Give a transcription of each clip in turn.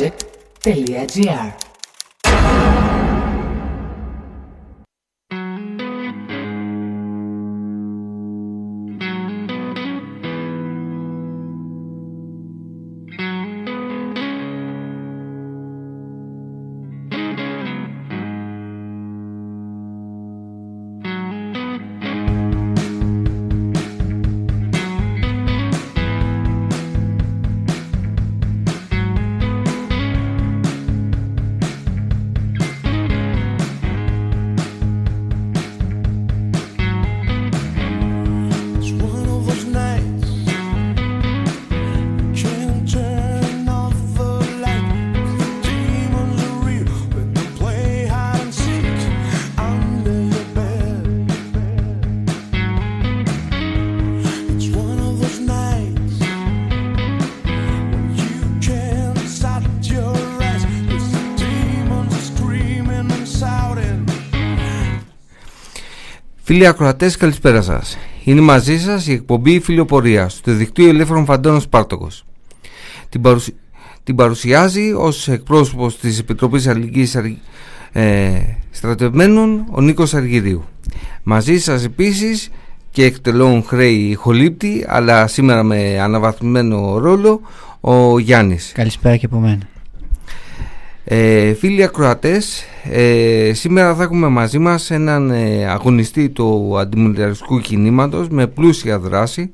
Project.ar Φίλοι ακροατές, καλησπέρα σας. Είναι μαζί σας η εκπομπή Φιλιοπορία του δικτύου Ελεύθερων Φαντώνων Σπάρτοκος. Την, παρουσι... την παρουσιάζει ως εκπρόσωπος της Επιτροπής Αλληλεγγύης ε, Στρατευμένων ο Νίκος Αργυρίου. Μαζί σας επίσης και εκτελών χρέη ηχολήπτη, αλλά σήμερα με αναβαθμισμένο ρόλο, ο Γιάννης. Καλησπέρα και από μένα. Ε, φίλοι ακροατές, ε, σήμερα θα έχουμε μαζί μας έναν ε, αγωνιστή του αντιμιλιταριστικού κινήματος με πλούσια δράση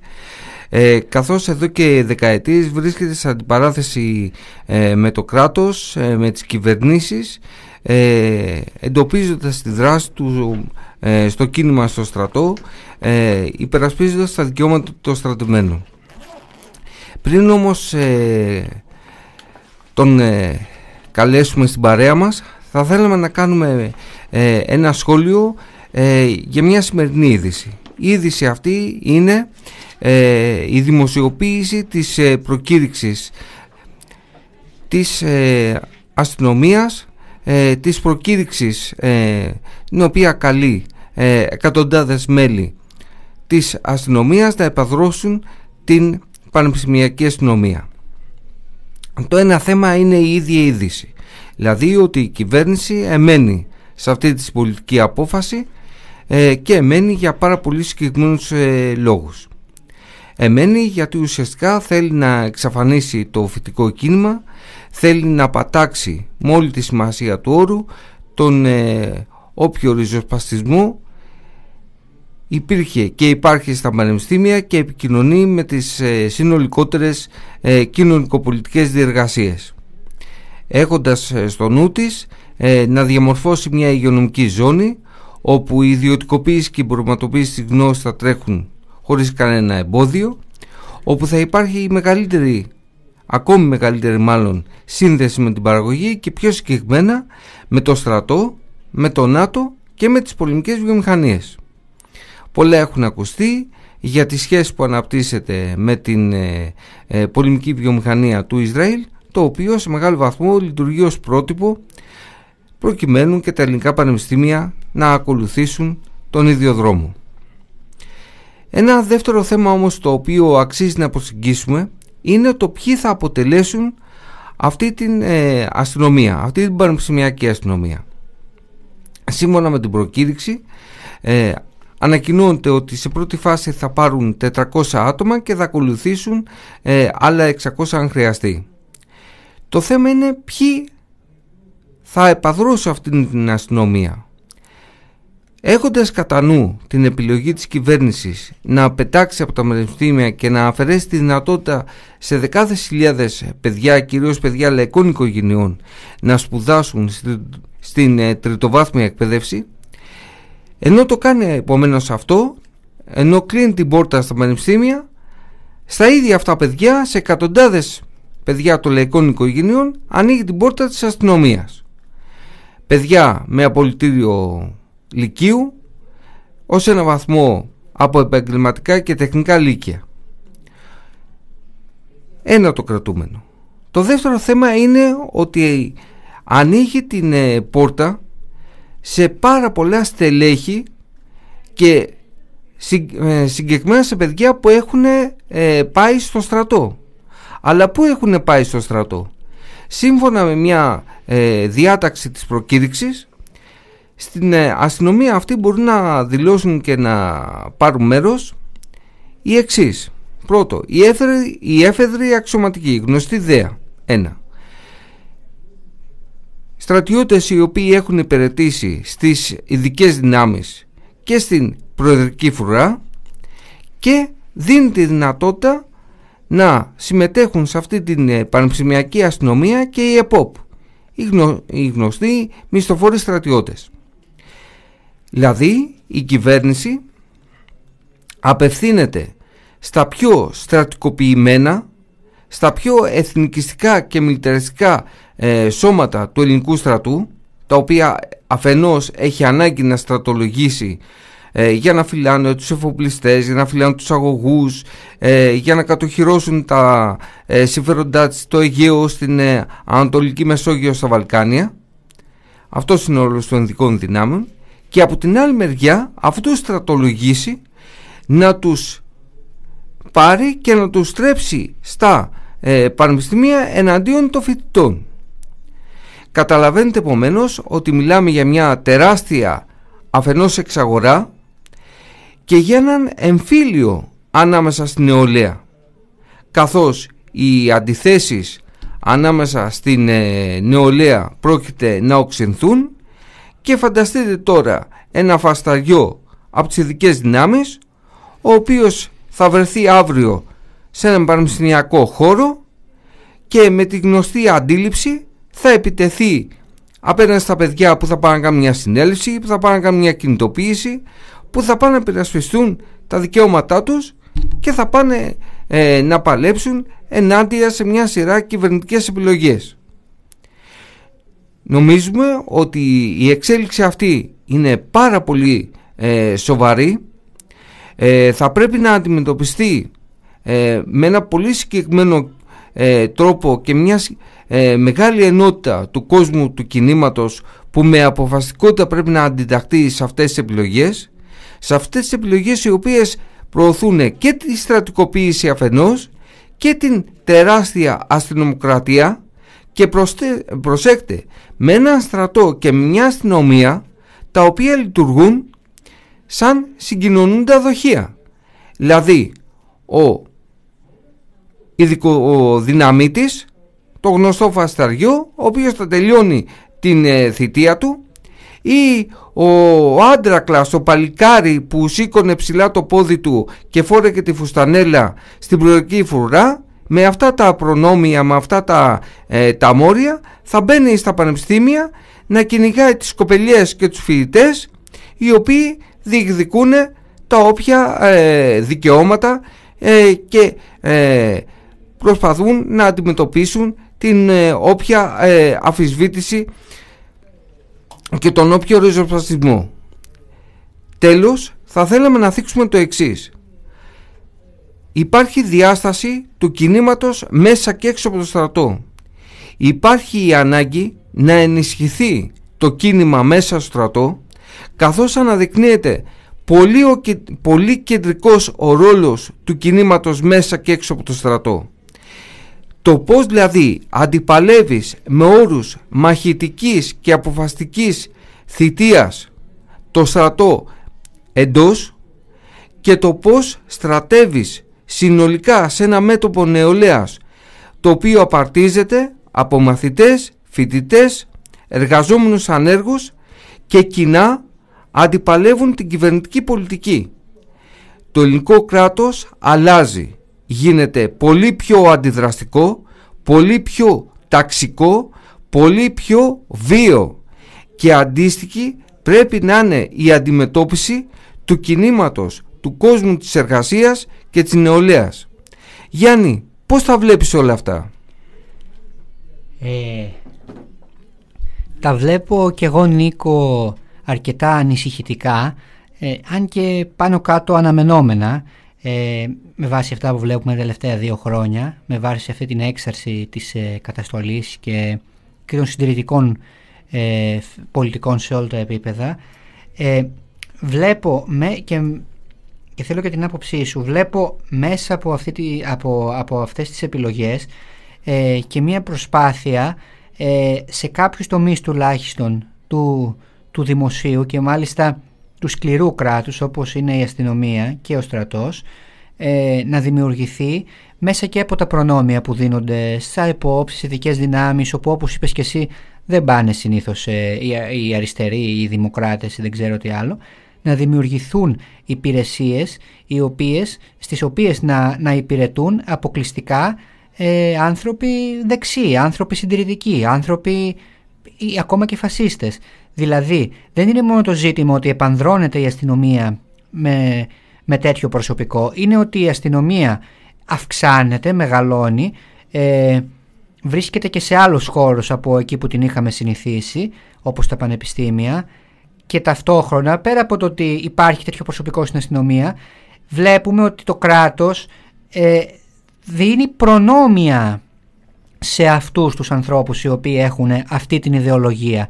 ε, καθώς εδώ και δεκαετίες βρίσκεται σε αντιπαράθεση ε, με το κράτος, ε, με τις κυβερνήσεις ε, εντοπίζοντας τη δράση του ε, στο κίνημα στο στρατό ε, υπερασπίζοντας τα δικαιώματα των στρατευμένων. Πριν όμως τον καλέσουμε στην παρέα μας θα θέλαμε να κάνουμε ε, ένα σχόλιο ε, για μια σημερινή είδηση. Η είδηση αυτή είναι ε, η δημοσιοποίηση της προκήρυξης της αστυνομίας της προκήρυξης την οποία καλεί εκατοντάδες μέλη της αστυνομίας να επαδρώσουν την πανεπιστημιακή αστυνομία. Το ένα θέμα είναι η ίδια είδηση. Δηλαδή ότι η κυβέρνηση εμένει σε αυτή τη πολιτική απόφαση ε, και εμένει για πάρα πολύ συγκεκριμένους ε, λόγους. Εμένει γιατί ουσιαστικά θέλει να εξαφανίσει το φυτικό κίνημα, θέλει να πατάξει με όλη τη σημασία του όρου τον ε, όποιο ριζοσπαστισμό υπήρχε και υπάρχει στα πανεπιστήμια και επικοινωνεί με τις ε, συνολικότερες ε, κοινωνικοπολιτικές διεργασίες έχοντας ε, στο νου της ε, να διαμορφώσει μια υγειονομική ζώνη όπου η ιδιωτικοποίηση και η προματοποίηση της γνώσης θα τρέχουν χωρίς κανένα εμπόδιο όπου θα υπάρχει η μεγαλύτερη ακόμη μεγαλύτερη μάλλον σύνδεση με την παραγωγή και πιο συγκεκριμένα με το στρατό, με το ΝΑΤΟ και με τις πολεμικές βιομηχανίες. Πολλά έχουν ακουστεί για τη σχέση που αναπτύσσεται με την ε, ε, πολεμική βιομηχανία του Ισραήλ το οποίο σε μεγάλο βαθμό λειτουργεί ως πρότυπο προκειμένου και τα ελληνικά πανεπιστήμια να ακολουθήσουν τον ίδιο δρόμο. Ένα δεύτερο θέμα όμως το οποίο αξίζει να προσεγγίσουμε είναι το ποιοι θα αποτελέσουν αυτή την ε, αστυνομία, αυτή την πανεπιστημιακή αστυνομία. Σύμφωνα με την προκήρυξη ε, ανακοινώνεται ότι σε πρώτη φάση θα πάρουν 400 άτομα και θα ακολουθήσουν ε, άλλα 600 αν χρειαστεί. Το θέμα είναι ποιοι θα επαδρώσουν αυτή την αστυνομία. Έχοντας κατά νου την επιλογή της κυβέρνησης να πετάξει από τα πανεπιστήμια και να αφαιρέσει τη δυνατότητα σε δεκάδες χιλιάδες παιδιά, κυρίως παιδιά λαϊκών οικογενειών, να σπουδάσουν στην ε, τριτοβάθμια εκπαίδευση, ενώ το κάνει επομένως αυτό, ενώ κλείνει την πόρτα στα πανεπιστήμια, στα ίδια αυτά παιδιά, σε εκατοντάδες παιδιά των λαϊκών οικογενειών, ανοίγει την πόρτα της αστυνομίας. Παιδιά με απολυτήριο λυκείου, ως ένα βαθμό από επαγγελματικά και τεχνικά λύκεια. Ένα το κρατούμενο. Το δεύτερο θέμα είναι ότι ανοίγει την ε, πόρτα σε πάρα πολλά στελέχη και ε, συγκεκριμένα σε παιδιά που έχουν ε, πάει στο στρατό. Αλλά πού έχουν πάει στο στρατό; σύμφωνα με μια ε, διάταξη της προκήρυξης στην ε, αστυνομία αυτή μπορούν να δηλώσουν και να πάρουν μέρος οι εξής πρώτο η έφεδρη, η έφεδρη αξιωματική γνωστή ιδέα ένα στρατιώτες οι οποίοι έχουν υπηρετήσει στις ειδικές δυνάμεις και στην προεδρική φρουρά και δίνει τη δυνατότητα να συμμετέχουν σε αυτή την ε, πανεπιστημιακή αστυνομία και η ΕΠΟΠ, οι, γνω, οι γνωστοί μισθοφόροι στρατιώτες. Δηλαδή η κυβέρνηση απευθύνεται στα πιο στρατικοποιημένα, στα πιο εθνικιστικά και μιλιταριστικά ε, σώματα του ελληνικού στρατού, τα οποία αφενός έχει ανάγκη να στρατολογήσει ε, για να φυλάνε τους εφοπλιστές, για να φυλάνε τους αγωγούς, ε, για να κατοχυρώσουν τα ε, συμφέροντά της στο Αιγαίο, στην Ανατολική Μεσόγειο, στα Βαλκάνια. Αυτός είναι όλο των ειδικών δυνάμεων. Και από την άλλη μεριά αυτό στρατολογήσει να τους πάρει και να τους στρέψει στα πανεπιστημία εναντίον των φοιτητών. Καταλαβαίνετε επομένως ότι μιλάμε για μια τεράστια αφενός εξαγορά και για έναν εμφύλιο ανάμεσα στην νεολαία. Καθώς οι αντιθέσεις ανάμεσα στην ε, νεολαία πρόκειται να οξυνθούν και φανταστείτε τώρα ένα φασταριό από τις ειδικές δυνάμεις ο οποίος θα βρεθεί αύριο σε έναν πανεπιστημιακό χώρο και με τη γνωστή αντίληψη θα επιτεθεί απέναντι στα παιδιά που θα πάνε να κάνουν μια συνέλευση, που θα πάνε να κάνουν μια κινητοποίηση, που θα πάνε να περασπιστούν τα δικαιώματά τους και θα πάνε ε, να παλέψουν ενάντια σε μια σειρά κυβερνητικές επιλογές. Νομίζουμε ότι η εξέλιξη αυτή είναι πάρα πολύ ε, σοβαρή ε, θα πρέπει να αντιμετωπιστεί με ένα πολύ συγκεκριμένο τρόπο και μια μεγάλη ενότητα του κόσμου του κινήματος που με αποφασιστικότητα πρέπει να αντιταχθεί σε αυτές τις επιλογές σε αυτές τις επιλογές οι οποίες προωθούν και τη στρατικοποίηση αφενός και την τεράστια αστυνομοκρατία και προστε... προσέξτε με ένα στρατό και μια αστυνομία τα οποία λειτουργούν σαν συγκοινωνούντα δοχεία. Δηλαδή ο ειδικό δυναμίτης, το γνωστό φασταριό, ο οποίος θα τελειώνει την ε, θητεία του ή ο άντρακλας, ο παλικάρι που σήκωνε ψηλά το πόδι του και φόρεγε τη φουστανέλα στην προεδρική φρουρά με αυτά τα προνόμια, με αυτά τα, ε, τα μόρια θα μπαίνει στα πανεπιστήμια να κυνηγάει τις κοπελιές και τους φοιτητές οι οποίοι διεκδικούν τα όποια ε, δικαιώματα ε, και προσπαθούν να αντιμετωπίσουν την όποια αφισβήτηση και τον όποιο ριζοσπαστισμό. Τέλος, θα θέλαμε να θίξουμε το εξής. Υπάρχει διάσταση του κινήματος μέσα και έξω από το στρατό. Υπάρχει η ανάγκη να ενισχυθεί το κίνημα μέσα στο στρατό καθώς αναδεικνύεται πολύ, πολύ κεντρικός ο ρόλος του κινήματος μέσα και έξω από το στρατό. Το πώς δηλαδή αντιπαλεύεις με όρους μαχητικής και αποφαστικής θητείας το στρατό εντός και το πώς στρατεύεις συνολικά σε ένα μέτωπο νεολαίας το οποίο απαρτίζεται από μαθητές, φοιτητές, εργαζόμενους ανέργους και κοινά αντιπαλεύουν την κυβερνητική πολιτική. Το ελληνικό κράτος αλλάζει γίνεται πολύ πιο αντιδραστικό, πολύ πιο ταξικό, πολύ πιο βίο και αντίστοιχη πρέπει να είναι η αντιμετώπιση του κινήματος, του κόσμου της εργασίας και της νεολαίας. Γιάννη, πώς θα βλέπεις όλα αυτά; Ε, τα βλέπω και εγώ Νίκο αρκετά ανησυχητικά ε, αν και πάνω κάτω αναμενόμενα ε, με βάση αυτά που βλέπουμε τα τελευταία δύο χρόνια, με βάση αυτή την έξαρση της ε, καταστολής και, και των συντηρητικών ε, πολιτικών σε όλα τα επίπεδα, ε, βλέπω με, και, και θέλω και την άποψή σου, βλέπω μέσα από, αυτή τη, από, από αυτές τις επιλογές ε, και μια προσπάθεια ε, σε κάποιους τομείς τουλάχιστον του, του δημοσίου και μάλιστα του σκληρού κράτους όπως είναι η αστυνομία και ο στρατός ε, να δημιουργηθεί μέσα και από τα προνόμια που δίνονται στα υπόψεις, ειδικές δυνάμεις όπου όπως είπες και εσύ δεν πάνε συνήθως ε, οι, οι αριστεροί ή οι δημοκράτες ή δεν ξέρω τι άλλο να δημιουργηθούν υπηρεσίες οι οποίες, στις οποίες να, να υπηρετούν αποκλειστικά ε, άνθρωποι δεξιοί, άνθρωποι συντηρητικοί, άνθρωποι ή ακόμα και φασίστες. Δηλαδή δεν είναι μόνο το ζήτημα ότι επανδρώνεται η αστυνομία με, με τέτοιο προσωπικό, είναι ότι η αστυνομία αυξάνεται, μεγαλώνει, ε, βρίσκεται και σε άλλους χώρους από εκεί που την είχαμε συνηθίσει, όπως τα πανεπιστήμια και ταυτόχρονα πέρα από το ότι υπάρχει τέτοιο προσωπικό στην αστυνομία βλέπουμε ότι το κράτος ε, δίνει προνόμια σε αυτούς τους ανθρώπους οι οποίοι έχουν αυτή την ιδεολογία.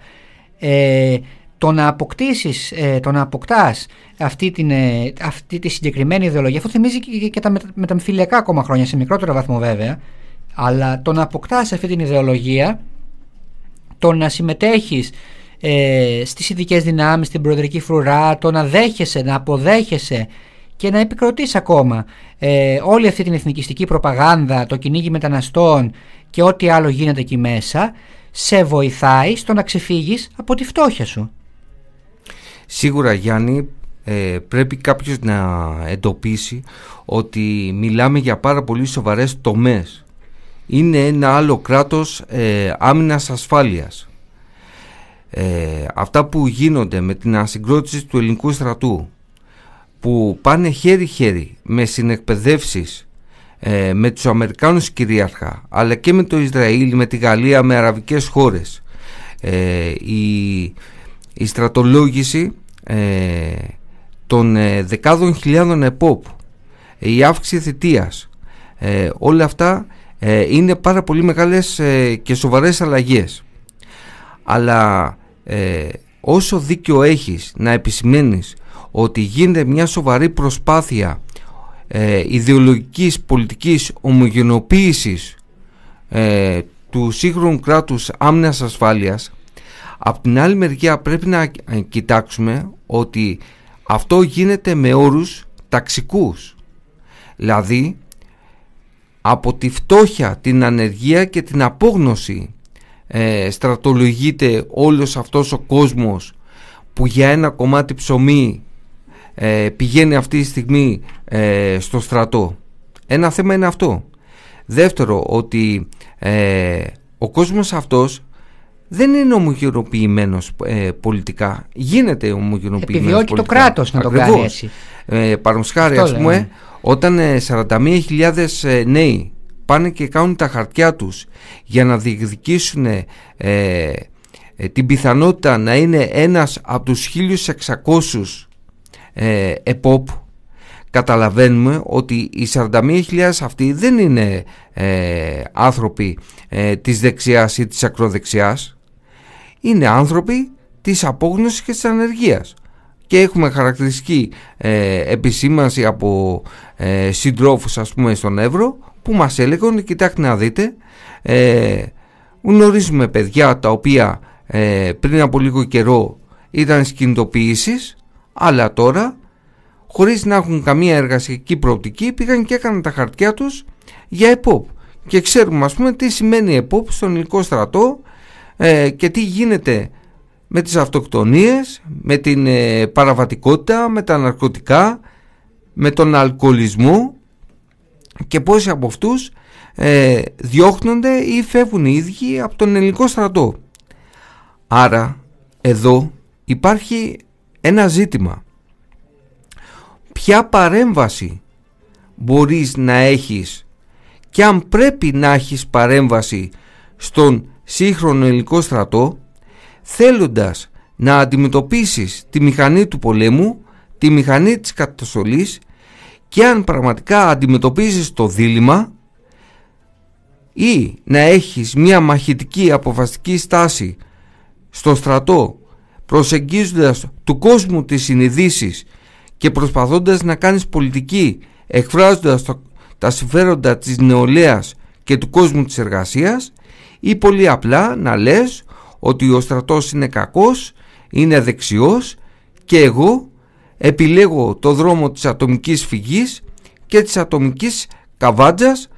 Ε, το να αποκτήσεις, ε, το να αποκτάς αυτή, την, ε, αυτή τη συγκεκριμένη ιδεολογία, αυτό θυμίζει και, και τα μεταμφιλιακά ακόμα χρόνια, σε μικρότερο βαθμό βέβαια, αλλά το να αποκτάς αυτή την ιδεολογία, το να συμμετέχεις ε, στις ειδικές δυνάμεις, στην προεδρική φρουρά, το να δέχεσαι, να αποδέχεσαι και να επικροτείς ακόμα ε, όλη αυτή την εθνικιστική προπαγάνδα, το κυνήγι μεταναστών και ό,τι άλλο γίνεται εκεί μέσα, σε βοηθάει στο να ξεφύγεις από τη φτώχεια σου. Σίγουρα Γιάννη ε, πρέπει κάποιος να εντοπίσει ότι μιλάμε για πάρα πολύ σοβαρές τομές. Είναι ένα άλλο κράτος ε, άμυνας ασφάλειας. Ε, αυτά που γίνονται με την ασυγκρότηση του ελληνικού στρατού που πάνε χέρι-χέρι με συνεκπαιδεύσεις ε, με τους Αμερικάνους κυρίαρχα αλλά και με το Ισραήλ, με τη Γαλλία, με αραβικές χώρες. Ε, η, η στρατολόγηση ε, των ε, δεκάδων χιλιάδων επόπ η αύξηση θητείας όλα αυτά είναι πάρα πολύ μεγάλες και σοβαρές αλλαγές. Αλλά όσο δίκιο έχεις να επισημαίνεις ότι γίνεται μια σοβαρή προσπάθεια ε, ιδεολογικής πολιτικής ομογενοποίησης ε, του σύγχρονου κράτους άμυνας ασφάλειας από την άλλη μεριά πρέπει να κοιτάξουμε ότι αυτό γίνεται με όρους ταξικούς. Δηλαδή από τη φτώχεια, την ανεργία και την απόγνωση ε, στρατολογείται όλος αυτός ο κόσμος που για ένα κομμάτι ψωμί ε, πηγαίνει αυτή τη στιγμή ε, στο στρατό. Ένα θέμα είναι αυτό. Δεύτερο, ότι ε, ο κόσμος αυτός δεν είναι ομογενοποιημένος ε, πολιτικά. Γίνεται ομογενοποιημένος Επιδιώκει το κράτος να το κάνει έτσι. Ε, ας πούμε, όταν 41.000 ε, νέοι πάνε και κάνουν τα χαρτιά τους για να διεκδικήσουν την πιθανότητα να είναι ένας από τους 1.600 ε, ΕΠΟΠ καταλαβαίνουμε ότι οι 41.000 αυτοί δεν είναι ε, άνθρωποι ε, της δεξιάς ή της ακροδεξιάς. Είναι άνθρωποι της απόγνωσης και της ανεργίας. Και έχουμε χαρακτηριστική ε, επισήμανση από ε, συντρόφους ας πούμε στον Εύρο που μας έλεγαν κοιτάξτε να δείτε ε, γνωρίζουμε παιδιά τα οποία ε, πριν από λίγο καιρό ήταν σκηνητοποιήσεις αλλά τώρα χωρίς να έχουν καμία εργασιακή προοπτική πήγαν και έκαναν τα χαρτιά τους για ΕΠΟΠ και ξέρουμε ας πούμε τι σημαίνει ΕΠΟΠ στον ελληνικό στρατό ε, και τι γίνεται με τις αυτοκτονίες, με την ε, παραβατικότητα, με τα ναρκωτικά, με τον αλκοολισμό και πόσοι από αυτούς ε, διώχνονται ή φεύγουν οι ίδιοι από τον ελληνικό στρατό. Άρα εδώ υπάρχει ένα ζήτημα. Ποια παρέμβαση μπορείς να έχεις και αν πρέπει να έχεις παρέμβαση στον σύγχρονο ελληνικό στρατό θέλοντας να αντιμετωπίσεις τη μηχανή του πολέμου, τη μηχανή της καταστολής και αν πραγματικά αντιμετωπίζεις το δίλημα ή να έχεις μια μαχητική αποφασιστική στάση στο στρατό προσεγγίζοντας του κόσμου τις συνειδήσεις και προσπαθώντας να κάνεις πολιτική εκφράζοντας τα συμφέροντα της νεολαίας και του κόσμου της εργασίας ή πολύ απλά να λες ότι ο στρατός είναι κακός, είναι δεξιός και εγώ επιλέγω το δρόμο της ατομικής φυγής και της ατομικής καβάντζας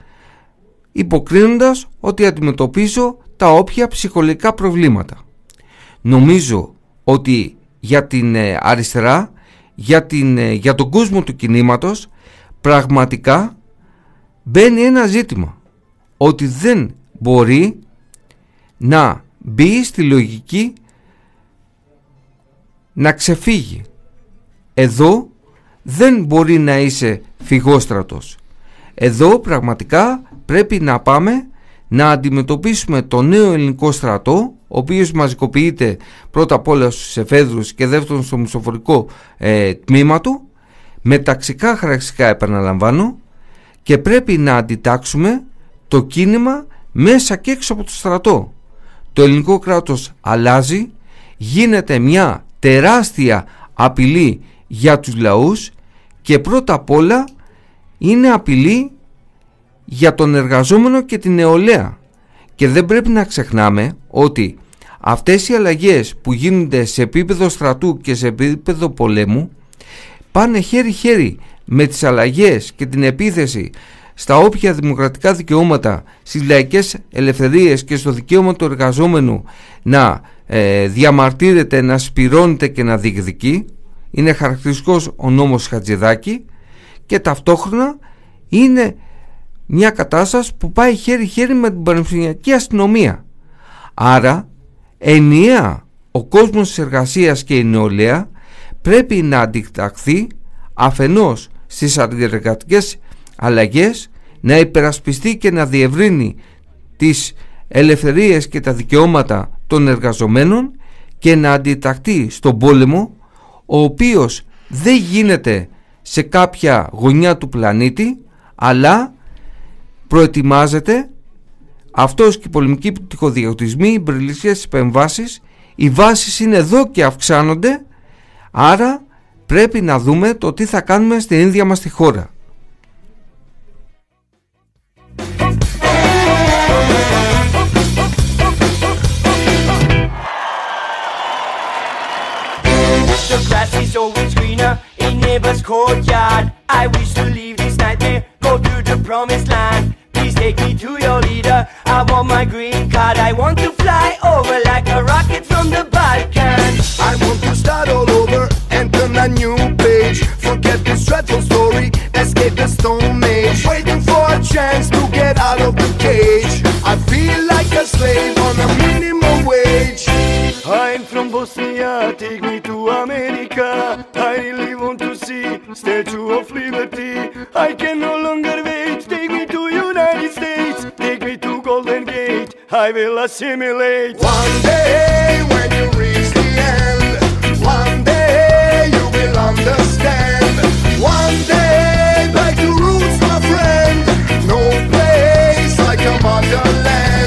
υποκρίνοντας ότι αντιμετωπίζω τα όποια ψυχολογικά προβλήματα. Νομίζω ότι για την ε, αριστερά, για, την, ε, για τον κόσμο του κινήματος πραγματικά μπαίνει ένα ζήτημα ότι δεν μπορεί να μπει στη λογική να ξεφύγει. Εδώ δεν μπορεί να είσαι φυγόστρατος. Εδώ πραγματικά πρέπει να πάμε να αντιμετωπίσουμε το νέο ελληνικό στρατό ο οποίος μαζικοποιείται πρώτα απ' όλα στους εφέδρους και δεύτερον στο μισοφορικό ε, τμήμα του με ταξικά χαρακτηριστικά επαναλαμβάνω και πρέπει να αντιτάξουμε το κίνημα μέσα και έξω από το στρατό. Το ελληνικό κράτος αλλάζει, γίνεται μια τεράστια απειλή για τους λαούς και πρώτα απ' όλα είναι απειλή για τον εργαζόμενο και την νεολαία. Και δεν πρέπει να ξεχνάμε ότι αυτές οι αλλαγές που γίνονται σε επίπεδο στρατού και σε επίπεδο πολέμου πάνε χέρι-χέρι με τις αλλαγές και την επίθεση στα όποια δημοκρατικά δικαιώματα, στις λαϊκές ελευθερίες και στο δικαίωμα του εργαζόμενου να ε, διαμαρτύρεται, να σπυρώνεται και να διεκδικεί. Είναι χαρακτηριστικός ο νόμος Χατζηδάκη και ταυτόχρονα είναι μια κατάσταση που πάει χέρι-χέρι με την πανεπιστημιακή αστυνομία. Άρα, ενιαία ο κόσμος της εργασίας και η νεολαία πρέπει να αντιταχθεί αφενός στις αντιεργατικές αλλαγές, να υπερασπιστεί και να διευρύνει τις ελευθερίες και τα δικαιώματα των εργαζομένων και να αντιταχθεί στον πόλεμο ο οποίος δεν γίνεται σε κάποια γωνιά του πλανήτη αλλά προετοιμάζεται αυτός και οι πολεμικοί πτυχοδιωτισμοί, οι μπριλιστικές επεμβάσεις οι βάσεις είναι εδώ και αυξάνονται άρα πρέπει να δούμε το τι θα κάνουμε στην ίδια μας τη χώρα. The grass is always greener in neighbor's courtyard. I wish to leave this nightmare, go to the promised land. Please take me to your leader. I want my green card. I want to fly over like a rocket from the Balkans. I want to start all over and turn a new page. Forget this dreadful story, escape the stone age. Waiting for a chance to get out of the cage. I feel like a slave on a minimum wage. I'm from Bosnia, take me America. I really want to see Statue of Liberty. I can no longer wait. Take me to United States. Take me to Golden Gate. I will assimilate. One day when you reach the end, one day you will understand. One day back to roots, my friend. No place like a motherland.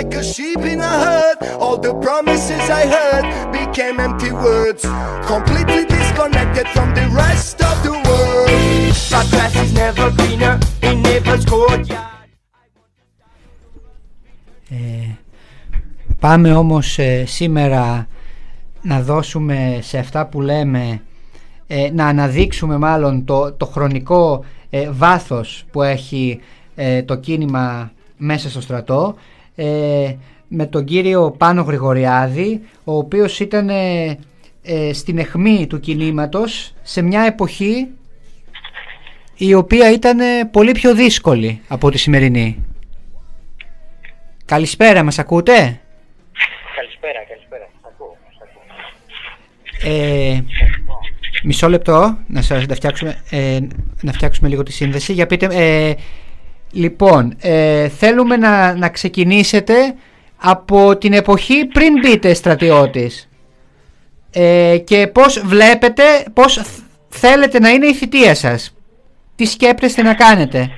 Like a sheep in a herd. All the promises I heard became empty words, completely disconnected from the rest of the world. My grass is never greener in neighbor's courtyard. Ε, πάμε όμως ε, σήμερα να δώσουμε σε αυτά που λέμε ε, να αναδείξουμε μάλλον το, το χρονικό ε, βάθος που έχει ε, το κίνημα μέσα στο στρατό ε, με τον κύριο Πάνο Γρηγοριάδη ο οποίος ήταν ε, ε, στην αιχμή του κινήματος σε μια εποχή η οποία ήταν ε, πολύ πιο δύσκολη από τη σημερινή. Καλησπέρα, μας ακούτε; Καλησπέρα, καλησπέρα. Σ' ακούω, σ' ακούω. Ε, Μισό λεπτό, να, σας, να, φτιάξουμε, ε, να φτιάξουμε λίγο τη σύνδεση. Για πείτε, ε, λοιπόν, ε, θέλουμε να, να ξεκινήσετε από την εποχή πριν μπείτε στρατιώτης. Ε, και πώς βλέπετε, πώς θ- θέλετε να είναι η θητεία σας. Τι σκέπτεστε να κάνετε; Ε,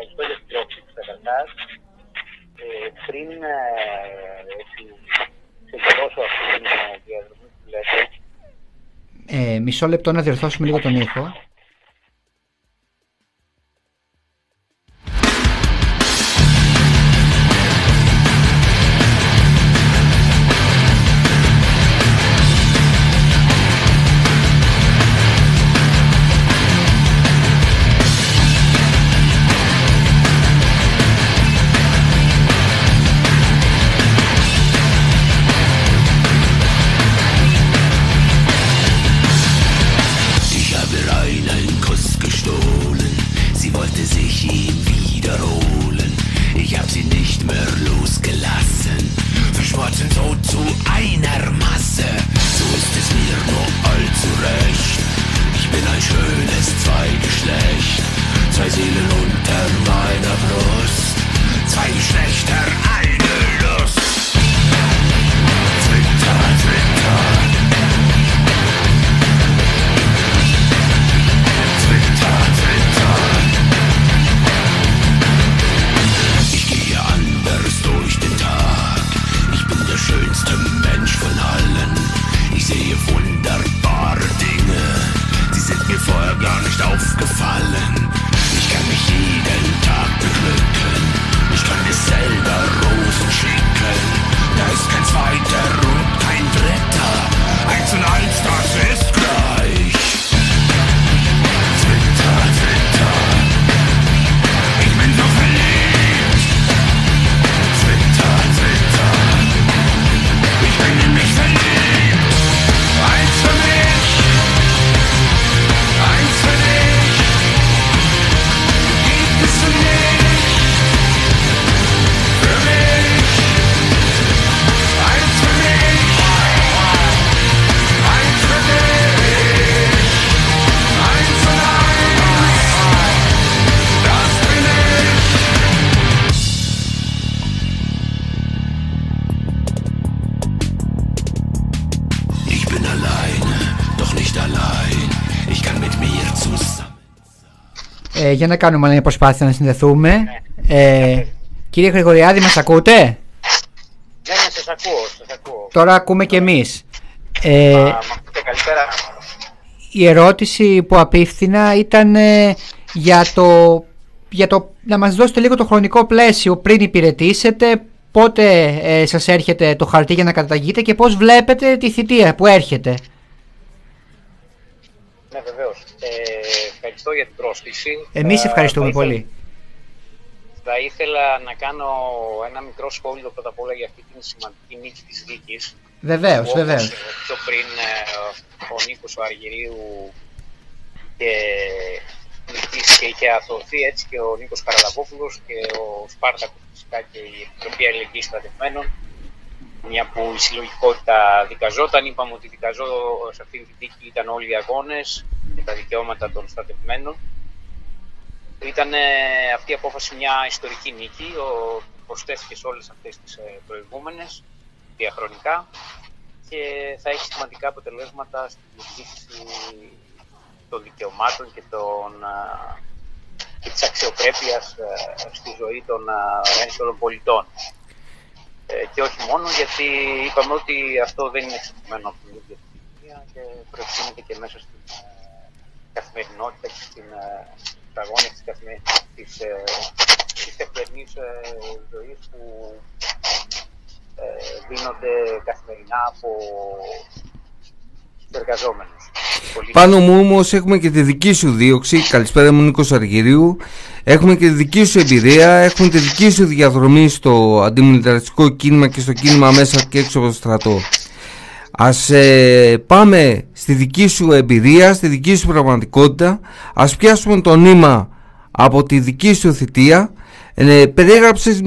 Ευχαριστώ για την πρόσκληση καταρχάς. Ε, πριν ε, έτσι, ξεκινήσω αυτή την ε, διαδρομή που λέτε, Ε, μισό λεπτό να διορθώσουμε λίγο τον ήχο. Ε, για να κάνουμε μια προσπάθεια να συνδεθούμε. Ε, κύριε Γρηγοριάδη, μας ακούτε; ναι, ναι, σας ακούω, σας ακούω. Τώρα ακούμε και εμείς. Ε, Α, μ' ακούτε καλύτερα. η ερώτηση που απίφθηνα ήταν ε, για, το, για το να μας δώσετε λίγο το χρονικό πλαίσιο πριν υπηρετήσετε, πότε ε, σας έρχεται το χαρτί για να καταταγείτε και πώς βλέπετε τη θητεία που έρχεται. Ναι, βεβαίως. Ε, ευχαριστώ για την πρόσκληση. Εμείς Θα- ευχαριστούμε θα ήθελα- πολύ. Θα ήθελα να κάνω ένα μικρό σχόλιο πρώτα απ' όλα για αυτή την σημαντική νίκη της δίκης. Βεβαίως, Όπως, βεβαίως. ε, Πιο πριν ε, ο Νίκος ο Αργυρίου και νικήσει και είχε αθωωθεί έτσι και ο Νίκος Καραλαπόπουλος και ο Σπάρτακος φυσικά και η Επιτροπή Αλληλεγγύης Στρατευμένων μια που η συλλογικότητα δικαζόταν, είπαμε ότι δικαζό σε αυτή τη δίκη ήταν όλοι οι αγώνες και τα δικαιώματα των στρατευμένων. Ήταν ε, αυτή η απόφαση μια ιστορική νίκη, ο, προσθέθηκε σε όλες αυτές τις ε, προηγούμενες διαχρονικά και θα έχει σημαντικά αποτελέσματα στη διεκδίκηση των δικαιωμάτων και, των, α, και της αξιοπρέπειας α, στη ζωή των α, ένσωλων πολιτών. Ε, και όχι μόνο γιατί είπαμε ότι αυτό δεν είναι εξαρτημένο από την ίδια την κοινωνία και προευθύνεται και μέσα στην ε, καθημερινότητα και στην ε, στους αγώνες της, καθημερι... της, ε, της καθημερινής ε, ζωής που ε, δίνονται καθημερινά από τους εργαζόμενους. Πολίτες. Πάνω μου όμως έχουμε και τη δική σου δίωξη. Καλησπέρα μου Νίκος Αργυρίου. Έχουμε και τη δική σου εμπειρία. Έχουμε τη δική σου διαδρομή στο αντιμιλιταριστικό κίνημα και στο κίνημα μέσα και έξω από το στρατό. Ας ε, πάμε στη δική σου εμπειρία, στη δική σου πραγματικότητα. Ας πιάσουμε το νήμα από τη δική σου θητεία Ε, περιέγραψες,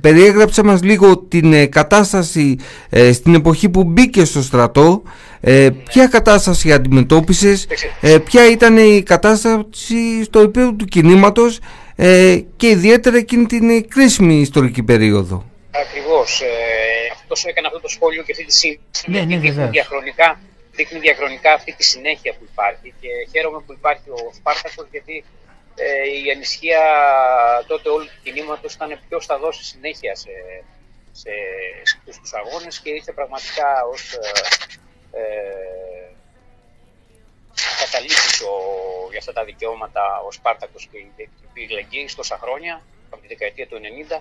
περιέγραψε μας λίγο την ε, κατάσταση ε, στην εποχή που μπήκε στο στρατό. Ε, ποια κατάσταση αντιμετώπισες, ε, ποια ήταν η κατάσταση στο επίπεδο του κινήματος ε, και ιδιαίτερα εκείνη την ε, κρίσιμη ιστορική περίοδο. Ακριβώς. Ε, αυτός έκανε αυτό το σχόλιο και αυτή τη σύντηση. Ναι, ναι, δείχνει, βεβαίως. διαχρονικά, δείχνει διαχρονικά αυτή τη συνέχεια που υπάρχει και χαίρομαι που υπάρχει ο Σπάρτακος γιατί ε, η ανησυχία τότε όλου του κινήματος ήταν ποιος θα δώσει συνέχεια σε, σε, σε αυτούς τους αγώνες και ήρθε πραγματικά ως ε, ε, καταλήψεις ο, για αυτά τα δικαιώματα ο Σπάρτακος και η Διεκτυπή Λεγγύη τόσα χρόνια από τη δεκαετία του 90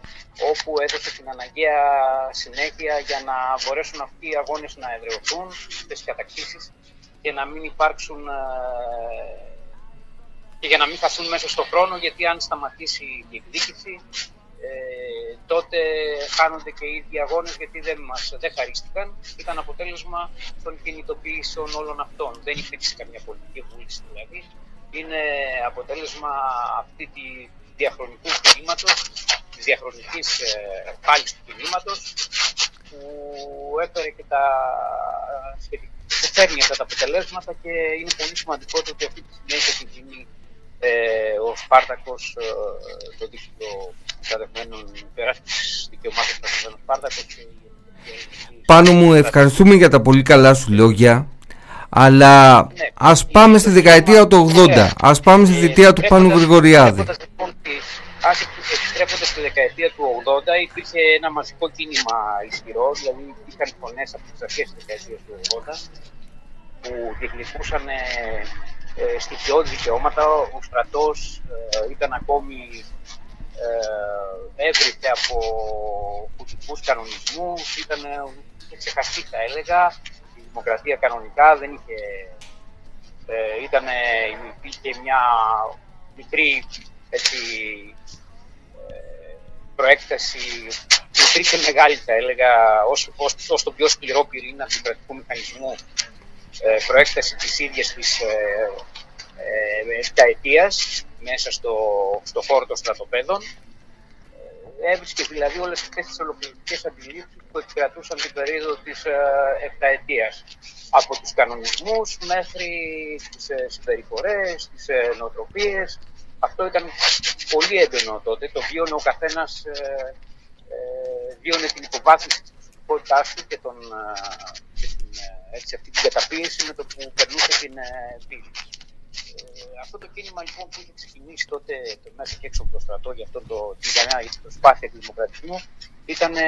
όπου έδωσε την αναγκαία συνέχεια για να μπορέσουν αυτοί οι αγώνες να εδραιωθούν στις καταξίσεις και να μην υπάρξουν ε, και για να μην χαθούν μέσα στον χρόνο γιατί αν σταματήσει η διεκδίκηση ε, τότε χάνονται και οι ίδιοι αγώνες γιατί δεν μας δεν χαρίστηκαν. Ήταν αποτέλεσμα των κινητοποιήσεων όλων αυτών. Δεν υπήρξε καμιά πολιτική βούληση δηλαδή. Είναι αποτέλεσμα αυτή τη διαχρονικού κινήματος, της διαχρονικής ε, πάλης του κινήματος που έφερε και τα σχετικά που φέρνει αυτά τα αποτελέσματα και είναι πολύ σημαντικό το ότι αυτή τη συνέχεια έχει γίνει ε, ο Σπάρτακος, ε, το δίκτυο στρατευμένων υπεράσπισης δικαιωμάτων στρατευμένων Σπάρτακος και, και- Πάνω μου ευχαριστούμε για τα πολύ καλά σου λόγια αλλά Ναι. ας πάμε στη δεκαετία του 80 Ωραία. ας πάμε στη Ε, θητεία του Πάνου επιστρέφοντας- Γρηγοριάδη επιστρέφοντας λοιπόν στη- ας επιστρέφοντας στη δεκαετία του 80 υπήρχε ένα μαζικό κίνημα ισχυρό, δηλαδή υπήρχαν φωνές από τις αρχές της δεκαετίας του 80 που διεκδικούσαν ε, ε, στοιχειώδη δικαιώματα. Ο στρατός ε, ήταν ακόμη ε, έβριθε από κουτικούς κανονισμούς, ήταν ε, είχε ξεχαστεί θα έλεγα, η δημοκρατία κανονικά δεν είχε ε, ήταν, υπήρχε μια μικρή έτσι, ε, προέκταση, μικρή και μεγάλη θα έλεγα, ως, ως, ως το πιο σκληρό πυρήνα του κρατικού μηχανισμού ε, προέκταση της ίδιας της ε, ε, επταετίας μέσα στο, στο χώρο των στρατοπέδων. Ε, έβρισκες δηλαδή όλες αυτές τις ολοκληρωτικές αντιλήψεις που επικρατούσαν την περίοδο της ε, επταετίας. Από τους κανονισμούς μέχρι τις ε, συμπεριφορές, τις ε, νοοτροπίες. Αυτό ήταν πολύ έντονο τότε. Το βίωνε ο καθένας, ε, ε, βίωνε την υποβάθμιση της προσωπικότητάς του και, τον, ε, και την, ε, έτσι, αυτή την καταπίεση με το που περνούσε την ε, πύλη. Ε, αυτό το κίνημα λοιπόν που είχε ξεκινήσει τότε το μέσα και έξω από το στρατό για αυτό το, τη γενιά, για την προσπάθεια του δημοκρατισμού ήταν ε,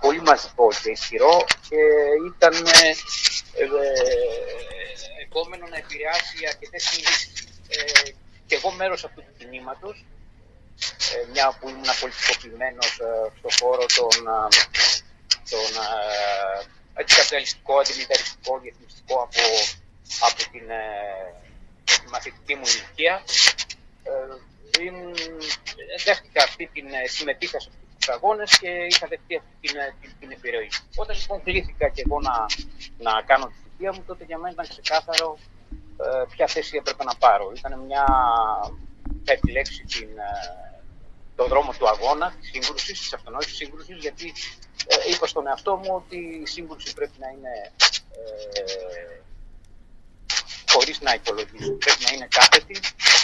πολύ μαζικό και ισχυρό και ήταν ε, ε, επόμενο να επηρεάσει αρκετές κινήσεις. Ε, και εγώ μέρος αυτού του κινήματος, ε, μια που ήμουν πολιτικοποιημένος ε, στον χώρο των, ε, των ε, αντικαπιταλιστικό, αντιμιλιταριστικό, διεθνιστικό από, από την ε, τη μαθητική μου ηλικία. Ε, ήμουν- δέχτηκα αυτή την, ε, συμμετείχα σε αυτούς τους αγώνες και είχα δεχτεί αυτή την, ε, την, την επιρροή. Όταν λοιπόν κλήθηκα και εγώ να, να κάνω τη θητεία μου, τότε για μένα ήταν ξεκάθαρο ε, ποια θέση έπρεπε να πάρω. Ήταν μια, θα επιλέξει την, ε, τον δρόμο του αγώνα, της σύγκρουσης, της αυτονόησης σύγκρουσης, γιατί ε, είπα στον εαυτό μου ότι η σύγκρουση πρέπει να είναι ε, χωρίς να υπολογίσω. Πρέπει να είναι κάθετη,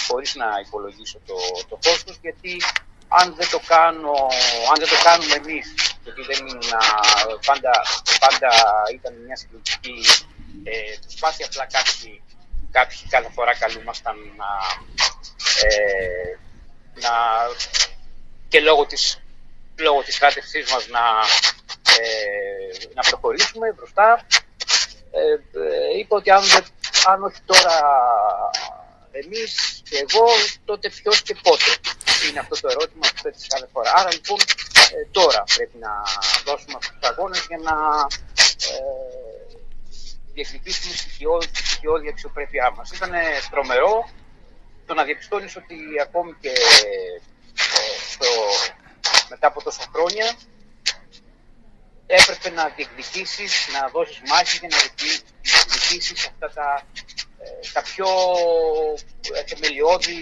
χωρίς να υπολογίσω το, το κόστος, γιατί αν δεν το, κάνω, αν δεν το κάνουμε εμείς, γιατί δεν είναι πάντα, πάντα ήταν μια συγκριτική ε, προσπάθεια, απλά κάποιοι, κάποιοι κάθε φορά καλούμασταν να, ε, να και λόγω της, λόγω της κράτευσής μας να, ε, να προχωρήσουμε μπροστά. Ε, ε, είπα ότι αν, δεν- αν όχι τώρα εμείς και εγώ, τότε ποιος και πότε. Είναι αυτό το ερώτημα που θέτεις κάθε φορά. Άρα λοιπόν ε, τώρα πρέπει να δώσουμε αυτούς τους αγώνες για να ε, διεκδικήσουμε στοιχειώδη, τη στοιχειώδη αξιοπρέπειά μας. Ήταν τρομερό το να διαπιστώνεις ότι ακόμη και ε, στο, μετά από τόσα χρόνια έπρεπε να διεκδικήσεις, να δώσεις μάχη για να διεκδικήσεις αυτά τα, ε, τα πιο ε, θεμελιώδη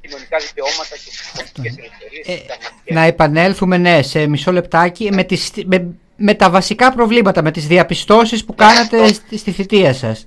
κοινωνικά δικαιώματα και τις πολιτικές ελευθερίες. Ε, τις συνταγματικές. να επανέλθουμε, ναι, σε μισό λεπτάκι με, τις, με, με τα βασικά προβλήματα, με τις διαπιστώσεις που κάνατε στη, στη θητεία σας.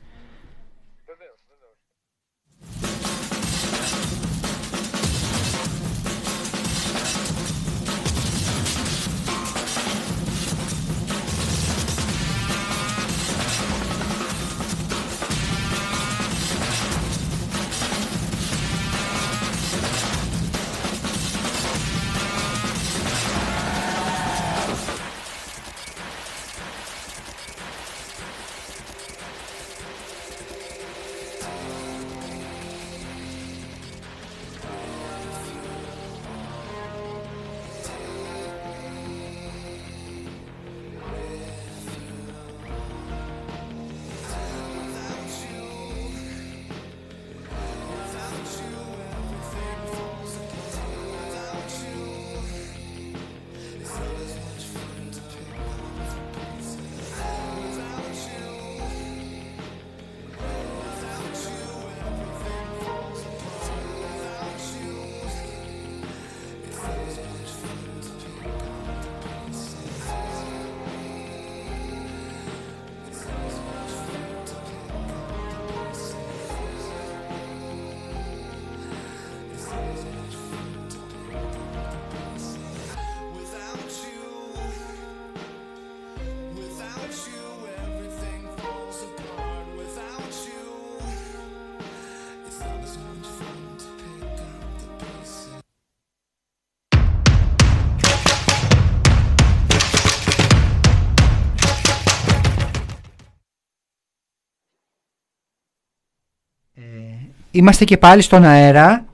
Είμαστε και πάλι στον αέρα.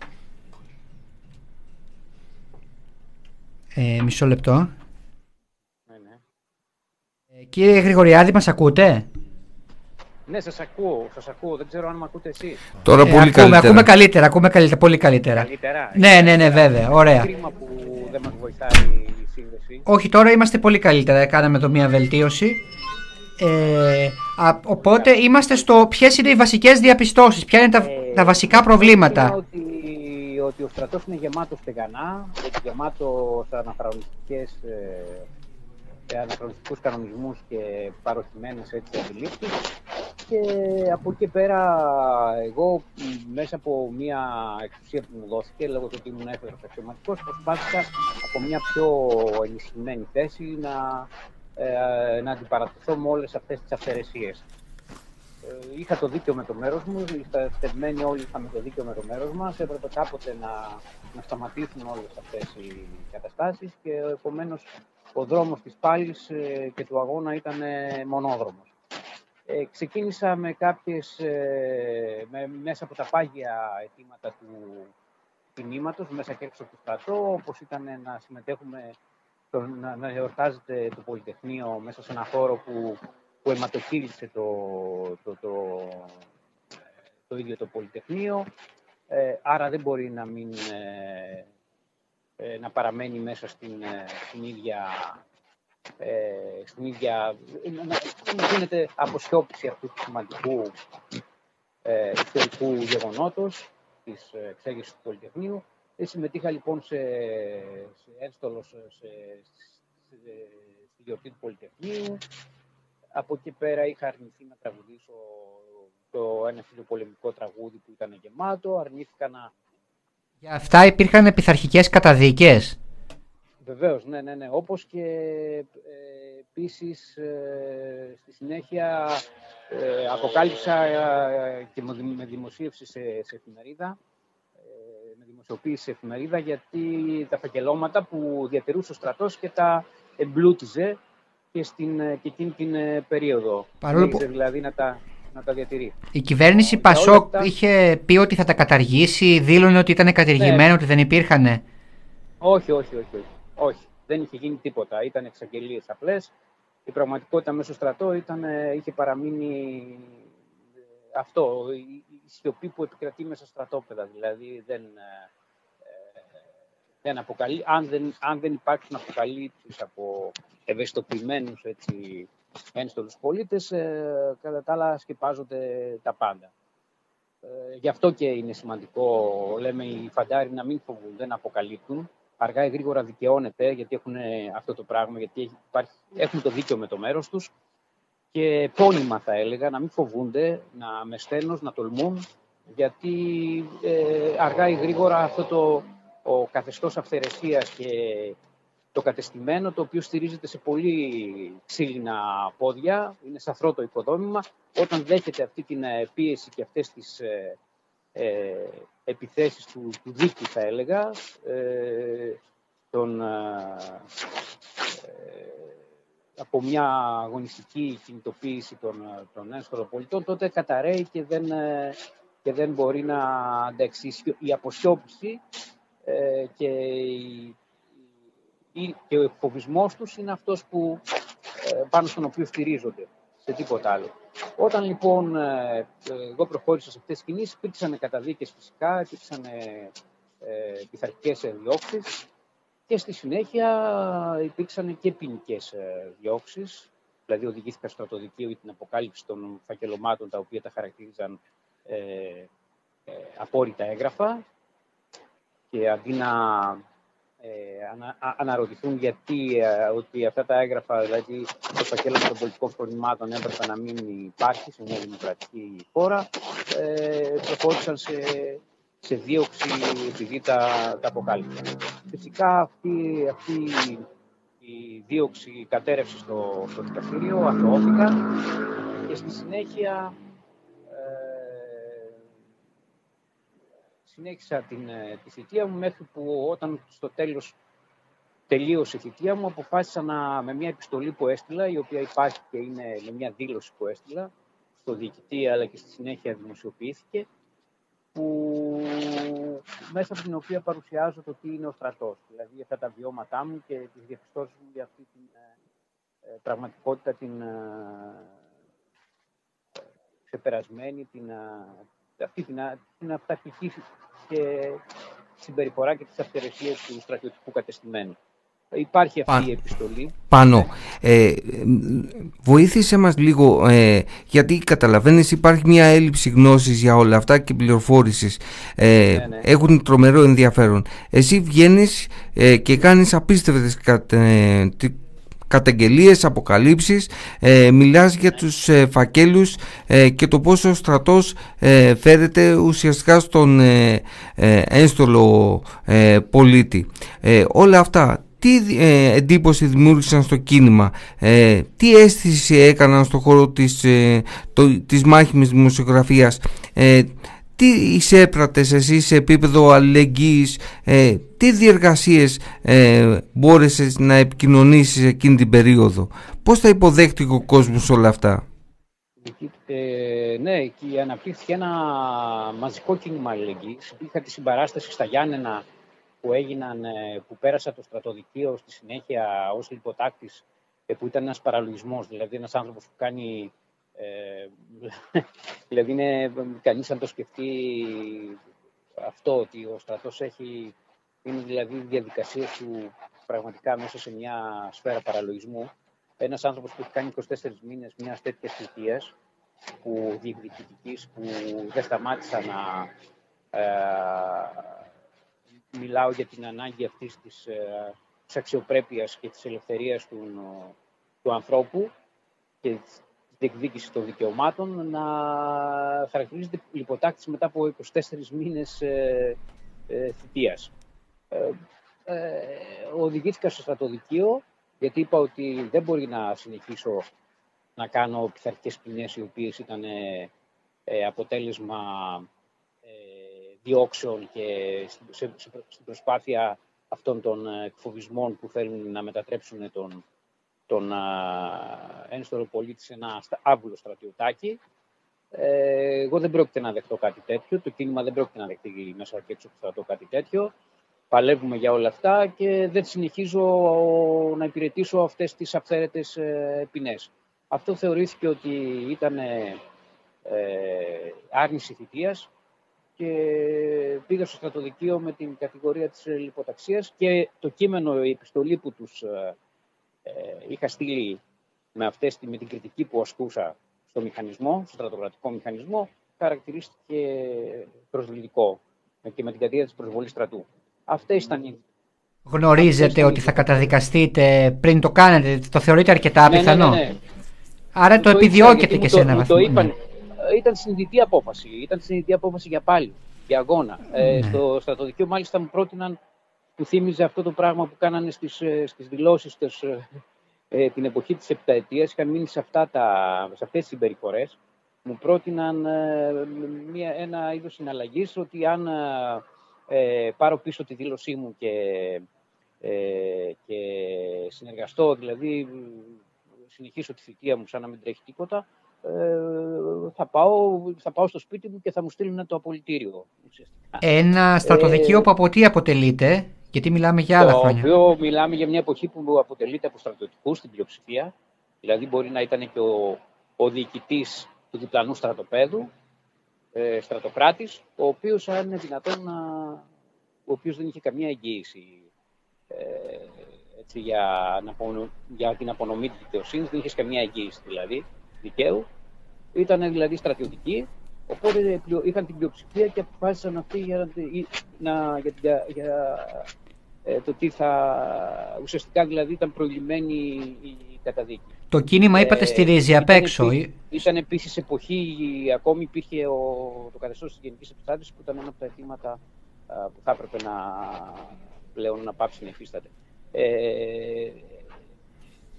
Ε, μισό λεπτό. Ναι, ναι. Ε, κύριε Γρηγοριάδη, μας ακούτε; Ναι, σας ακούω, σας ακούω. Δεν ξέρω αν με ακούτε εσείς. Τώρα Ε, πολύ ακούμε, καλύτερα. ακούμε καλύτερα, ακούμε καλύτερα, πολύ καλύτερα. Καλύτερα. Ναι, ναι, ναι, βέβαια, ωραία. Κρίμα που δεν μας βοηθάει η σύνδεση. Όχι, τώρα είμαστε πολύ καλύτερα. Κάναμε εδώ μία βελτίωση. Ε, α, οπότε είμαστε στο ποιες είναι οι βασικές διαπιστώσεις, ποια είναι τα, Ε, τα βασικά προβλήματα. Είναι ότι, ότι ο στρατός είναι γεμάτος στεγανά, ότι γεμάτος αναχρονιστικές, ε, αναχρονιστικούς κανονισμούς και παροχημένες έτσι αντιλήψεις και από εκεί και πέρα εγώ μ, μέσα από μια εξουσία που μου δόθηκε λόγω του ότι ήμουν έφερος αξιωματικός προσπάθησα από μια πιο ενισχυμένη θέση να, ε, να αντιπαρατηθώ με όλες αυτές τις αυθαιρεσίες. Ε, είχα το δίκιο με το μέρος μου, είχα στευμένοι όλοι είχαμε το δίκιο με το μέρος μας, έπρεπε κάποτε να, να σταματήσουν όλες αυτές οι καταστάσεις και επομένως ο δρόμος της πάλης ε, και του αγώνα ήταν ε, μονόδρομος. Ε, ξεκίνησα με κάποιες, ε, με, μέσα από τα πάγια αιτήματα του κινήματος, μέσα και έξω από το στρατό, όπως ήταν να συμμετέχουμε, στο, να, να εορτάζεται το Πολυτεχνείο μέσα σε ένα χώρο που, που αιματοκύλησε το, το, το, το ίδιο το Πολυτεχνείο. Ε, άρα δεν μπορεί να μην ε, ε, να παραμένει μέσα στην, ε, στην ίδια ε, στην ίδια να, να γίνεται αποσιώπηση αυτού του σημαντικού ε, ιστορικού γεγονότος της ε, εξέγερσης του Πολυτεχνείου. Ε, συμμετείχα λοιπόν σε, σε ένστολο σε, σε, σε- στη γιορτή του Πολυτεχνείου. Από εκεί πέρα είχα αρνηθεί να τραγουδήσω το ένα φιλοπολεμικό τραγούδι που ήταν γεμάτο. Αρνήθηκα να, Για αυτά υπήρχαν πειθαρχικές καταδίκες. Βεβαίως, ναι, ναι, ναι. Όπως και ε, επίσης ε, στη συνέχεια ε, αποκάλυψα ε, και με δη- με δημοσίευση σε, σε εφημερίδα, ε, με δημοσιοποίηση σε εφημερίδα, γιατί τα φακελώματα που διατηρούσε ο στρατός και τα εμπλούτιζε και, στην, ε, και εκείνη την ε, περίοδο. Παρόλο που- Συνέχιζε δηλαδή να τα, να τα διατηρεί. Η κυβέρνηση Για όλα Πασόκ αυτά- είχε πει ότι θα τα καταργήσει, δήλωνε ότι ήταν κατηργημένο, Ναι. ότι δεν υπήρχαν. Όχι, όχι, όχι, όχι. όχι. Δεν είχε γίνει τίποτα. Ήταν εξαγγελίες απλές. Η πραγματικότητα μέσα στο στρατό ήταν, ε, είχε παραμείνει ε, αυτό, η, η σιωπή που επικρατεί μέσα στα στρατόπεδα. Δηλαδή δεν, ε, ε, δεν αποκαλεί, αν, δεν, αν δεν υπάρξουν αποκαλύψεις από ευαισθητοποιημένους έτσι, ένστολους πολίτες, ε, κατά τα άλλα σκεπάζονται τα πάντα. Ε, Ε, γι' αυτό και είναι σημαντικό, λέμε, οι φαντάροι να μην φοβούνται, να αποκαλύπτουν. Αργά ή γρήγορα δικαιώνεται, γιατί έχουν ε, αυτό το πράγμα, γιατί έχει- υπάρχει, έχουν το δίκαιο με το μέρος τους. Και πόνιμα θα έλεγα, να μην φοβούνται, να με στένος, να τολμούν, γιατί ε, αργά ή γρήγορα αυτό το ο καθεστώς αυθαιρεσίας και το κατεστημένο, το οποίο στηρίζεται σε πολύ ξύλινα πόδια, είναι σαφρό το οικοδόμημα, όταν δέχεται αυτή την ε, πίεση και αυτές τις ε, ε, επιθέσεις του, του δίκη, θα έλεγα, ε, των, ε, ε, από μια αγωνιστική κινητοποίηση των, ε, των ένσχολων πολιτών, τότε καταραίει και δεν, ε, και δεν μπορεί να αντέξει. Η αποσιώπηση ε, και, η- η- και ο φοβισμός τους είναι αυτός που, ε, πάνω στον οποίο στηρίζονται, σε τίποτα άλλο. Όταν λοιπόν ε, ε, εγώ προχώρησα σε αυτές τις κινήσεις, υπήρξαν καταδίκες φυσικά, υπήρξαν ε, ε, πειθαρχικές διώξεις και στη συνέχεια υπήρξαν και ποινικές διώξεις. Δηλαδή, οδηγήθηκα στο στρατοδικείο για την αποκάλυψη των φακελωμάτων τα οποία τα χαρακτήριζαν ε, ε, απόρριτα έγγραφα. Και αντί να ε, ανα, α- αναρωτηθούν γιατί ε, ότι αυτά τα έγγραφα, δηλαδή το φακέλωμα των πολιτικών φρονημάτων έπρεπε να μην υπάρχει σε μια δημοκρατική χώρα, ε, προχώρησαν σε, σε δίωξη επειδή τα, τα αποκάλυψαν. Φυσικά αυτή, αυτή η δίωξη κατέρευσε στο, στο δικαστήριο, αθωώθηκαν και στη συνέχεια συνέχισα την, ε, τη θητεία μου μέχρι που όταν στο τέλος τελείωσε η θητεία μου αποφάσισα να, με μια επιστολή που έστειλα, η οποία υπάρχει και είναι με μια δήλωση που έστειλα στο διοικητή αλλά και στη συνέχεια δημοσιοποιήθηκε που μέσα από την οποία παρουσιάζω το τι είναι ο στρατός, δηλαδή αυτά τα βιώματά μου και τις διαπιστώσεις μου για αυτή την ε, ε, πραγματικότητα, την ε, ξεπερασμένη, την, ε, αυτή την, α- την αυταρχική και συμπεριφορά και τις αυθαιρεσίες του στρατιωτικού κατεστημένου. Υπάρχει αυτή Πα- η επιστολή. Πάνω, ε, βοήθησε μας λίγο, ε, γιατί καταλαβαίνεις υπάρχει μια έλλειψη γνώσης για όλα αυτά και πληροφόρησης. Ε, Ναι, ναι. Έχουν τρομερό ενδιαφέρον. Εσύ βγαίνεις ε, και κάνεις απίστευτες κατε, ε, τι- καταγγελίες, αποκαλύψεις, ε, μιλάς για τους ε, φακέλους ε, και το πόσο ο στρατός ε, φέρεται ουσιαστικά στον ε, ε, ένστολο ε, πολίτη. Ε, όλα αυτά, τι ε, εντύπωση δημιούργησαν στο κίνημα, ε, τι αίσθηση έκαναν στο χώρο της, ε, το, της μάχημης δημοσιογραφίας, ε, τι εισέπρατες εσύ σε επίπεδο αλληλεγγύης, ε, τι διεργασίες ε, μπόρεσες να επικοινωνήσεις εκείνη την περίοδο; Πώς τα υποδέχτηκε ο κόσμος όλα αυτά; Εκεί, ε, ναι, εκεί αναπτύχθηκε ένα μαζικό κίνημα αλληλεγγύης. Είχα τη συμπαράσταση στα Γιάννενα που έγιναν, ε, που πέρασα το στρατοδικείο στη συνέχεια ως λιποτάκτης, ε, που ήταν ένας παραλογισμός, δηλαδή ένας άνθρωπος που κάνει... Ε, δηλαδή είναι κανείς αν το σκεφτεί αυτό, ότι ο στρατός έχει, είναι δηλαδή διαδικασίες του πραγματικά μέσα σε μια σφαίρα παραλογισμού. Ένας άνθρωπος που έχει κάνει 24 μήνες μιας τέτοιας θητείας, που διεκδικητικής, που δεν σταμάτησα να ε, μιλάω για την ανάγκη αυτής της, ε, της αξιοπρέπειας και της ελευθερίας του, του ανθρώπου και της διεκδίκησης των δικαιωμάτων να χαρακτηρίζεται λιποτάκτης μετά από 24 μήνες ε, ε, θητείας. Ε, ε, οδηγήθηκα στο στρατοδικείο γιατί είπα ότι δεν μπορεί να συνεχίσω να κάνω πειθαρχικές ποινές οι οποίες ήταν ε, ε, αποτέλεσμα ε, διώξεων και στην, σε, σε- στην προσπάθεια αυτών των ε, εκφοβισμών που θέλουν να μετατρέψουν τον, τον α, ένστορο πολίτη σε ένα στα- άβουλο στρατιωτάκι. Ε, εγώ δεν πρόκειται να δεχτώ κάτι τέτοιο. Το κίνημα δεν πρόκειται να δεχτεί μέσα και έξω από το στρατό κάτι τέτοιο. Παλεύουμε για όλα αυτά και δεν συνεχίζω να υπηρετήσω αυτές τις αυθαίρετες ε, ποινές. Αυτό θεωρήθηκε ότι ήταν ε, ε, άρνηση θητείας και πήγα στο στρατοδικείο με την κατηγορία της ε, λιποταξίας και το κείμενο, η επιστολή που τους ε, ε, είχα στείλει με, αυτές, τη- με την κριτική που ασκούσα στο μηχανισμό, στο στρατοκρατικό μηχανισμό, χαρακτηρίστηκε προσβλητικό ε, και με την κατηγορία της προσβολής στρατού. Αυτές ήταν οι Γνωρίζετε ότι θα καταδικαστείτε πριν το κάνετε, το θεωρείτε αρκετά Ναι, ναι, πιθανό; ναι, ναι. Άρα το ήξερα, επιδιώκετε γιατί και μου σε το- ένα μου βαθμό. Το ναι. είπαν, Ε, ήταν συνειδητή απόφαση. Ήταν συνειδητή απόφαση για πάλι, για αγώνα. Ε, Ναι. στο στρατοδικείο μάλιστα μου πρότειναν, που θύμιζε αυτό το πράγμα που κάνανε στις, ε, στις δηλώσεις τους ε, ε, την εποχή της επταετίας. Είχαν μείνει σε, αυτά τα, σε αυτές τις συμπεριφορές. Μου πρότειναν ε, μια, ένα είδος συναλλαγής ότι αν ε, ε, πάρω πίσω τη δήλωσή μου και, ε, και συνεργαστώ, δηλαδή συνεχίσω τη θητεία μου σαν να μην τρέχει τίποτα, ε, θα, πάω, θα πάω στο σπίτι μου και θα μου στείλουν το απολυτήριο. ουσιαστικά. Ένα στρατοδικείο Ε, που από τι αποτελείται, γιατί μιλάμε για άλλα το χρόνια. οποίο μιλάμε για μια εποχή που αποτελείται από στρατιωτικούς στην πλειοψηφία. Δηλαδή μπορεί να ήταν και ο, ο διοικητής του διπλανού στρατοπέδου, ε, στρατοκράτης, ο οποίος αν είναι δυνατόν να, ο οποίος δεν είχε καμία εγγύηση ε, έτσι, για, να απονο- για την απονομή της δικαιοσύνης, δεν είχες καμία εγγύηση δηλαδή δικαίου. Ήταν δηλαδή στρατιωτικοί, οπότε πλειο- είχαν την πλειοψηφία και αποφάσισαν αυτοί για, να- να, για, για, για ε, το τι θα... Ουσιαστικά δηλαδή ήταν προηγημένη η καταδίκη. Το κίνημα είπατε στηρίζει απ' έξω. Ήταν, ήταν επίσης εποχή, ακόμη υπήρχε ο, το καθεστώς της Γενικής Επιστράτησης που ήταν ένα από τα αιτήματα α, που θα έπρεπε να πλέον να πάψει να υφίσταται. Ε,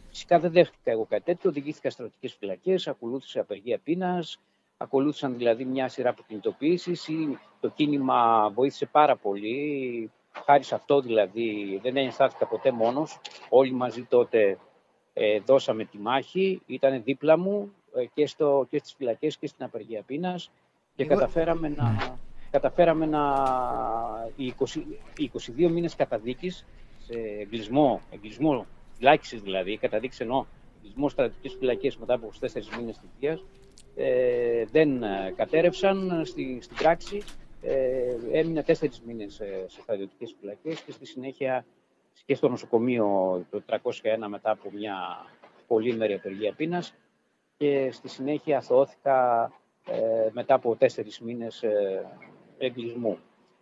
φυσικά δεν δέχτηκα εγώ κάτι τέτοιο, οδηγήθηκα στρατιωτικές φυλακές, ακολούθησε απεργία πείνας, ακολούθησαν δηλαδή μια σειρά από κινητοποιήσεις. Η- Το κίνημα βοήθησε πάρα πολύ, χάρη σε αυτό δηλαδή δεν αισθάνθηκα ποτέ μόνος. Όλοι μαζί τότε ε, δώσαμε τη μάχη, ήταν δίπλα μου ε, και, στο, και στις φυλακές και στην απεργία πείνας και Εγώ- καταφέραμε να, καταφέραμε να οι, 20, οι 22 μήνες καταδίκης σε εγκλισμό, εγκλισμό φυλάκισης δηλαδή, καταδίκης εννοώ, εγκλισμό στρατιωτικές φυλακές μετά από 24 μήνες θητείας, ε, δεν ε, κατέρευσαν στη, στην πράξη. Ε, έμεινα τέσσερις μήνες ε, σε στρατιωτικές φυλακές και στη συνέχεια και στο νοσοκομείο το 301 μετά από μια πολύμερη απεργία πείνας και στη συνέχεια αθωώθηκα ε, μετά από τέσσερις μήνες ε, εγκλισμού.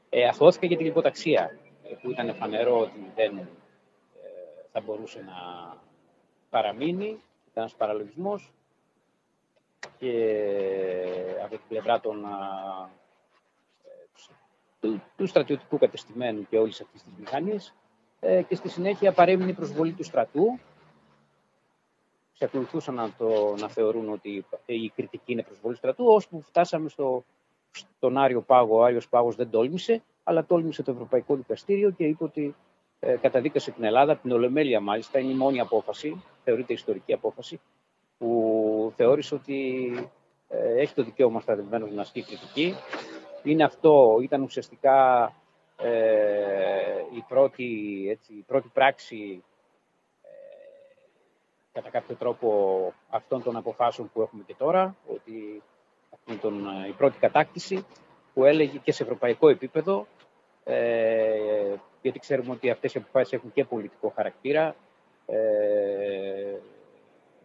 Ε, αθωώθηκα για την λιποταξία, ε, που ήταν φανερό ότι δεν ε, θα μπορούσε να παραμείνει, ήταν ένας παραλογισμός και από την πλευρά των, α, ε, του, του στρατιωτικού κατεστημένου και όλης αυτής της μηχανής ε, και στη συνέχεια παρέμεινε η προσβολή του στρατού. Ξεκολουθούσαν να, το, να θεωρούν ότι η κριτική είναι προσβολή στρατού, ώσπου φτάσαμε στο, στον Άριο Πάγο. Ο Άριος Πάγος δεν τόλμησε, αλλά τόλμησε το Ευρωπαϊκό Δικαστήριο και είπε ότι ε, καταδίκασε την Ελλάδα, την Ολομέλεια μάλιστα, είναι η μόνη απόφαση, θεωρείται ιστορική απόφαση, που θεώρησε ότι ε, έχει το δικαίωμα στρατευμένος να ασκεί κριτική. Είναι αυτό, ήταν ουσιαστικά ε, η, πρώτη, έτσι, η πρώτη πράξη ε, κατά κάποιο τρόπο αυτών των αποφάσεων που έχουμε και τώρα, ότι αυτή είναι τον, η πρώτη κατάκτηση που έλεγε και σε ευρωπαϊκό επίπεδο, ε, γιατί ξέρουμε ότι αυτές οι αποφάσεις έχουν και πολιτικό χαρακτήρα, ε,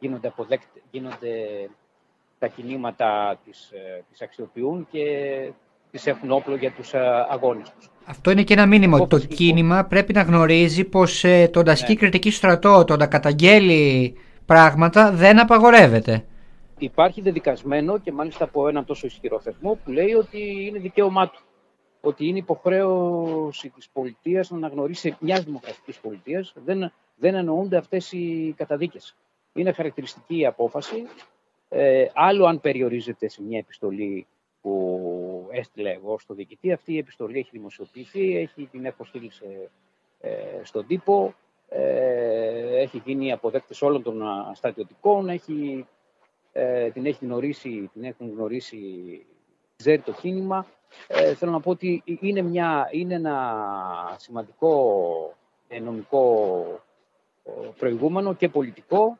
γίνονται, αποδέκτε, γίνονται τα κινήματα τις, ε, τις αξιοποιούν και τις έχουν όπλο για τους ε, αγώνες τους. Αυτό είναι και ένα μήνυμα ότι το Απόφαση, λοιπόν. κίνημα πρέπει να γνωρίζει πως ε, το να ασκεί Ναι. κριτική στο στρατό, το να καταγγέλει πράγματα δεν απαγορεύεται. Υπάρχει δεδικασμένο και μάλιστα από έναν τόσο ισχυρό θεσμό που λέει ότι είναι δικαίωμά του. Ότι είναι υποχρέωση της πολιτείας να αναγνωρίσει μιας δημοκρατικής πολιτείας. Δεν, δεν εννοούνται αυτές οι καταδίκες. Είναι χαρακτηριστική η απόφαση. Ε, άλλο αν περιορίζεται σε μια επιστολή που έστειλε εγώ στο διοικητή. Αυτή η επιστολή έχει δημοσιοποιηθεί, έχει, την έχω στείλει σε, ε, στον τύπο, ε, έχει γίνει αποδέκτης όλων των α, στρατιωτικών, έχει, ε, την, έχει γνωρίσει, την έχουν γνωρίσει, ξέρει το κίνημα. Ε, θέλω να πω ότι είναι, μια, είναι ένα σημαντικό ε, νομικό ε, προηγούμενο και πολιτικό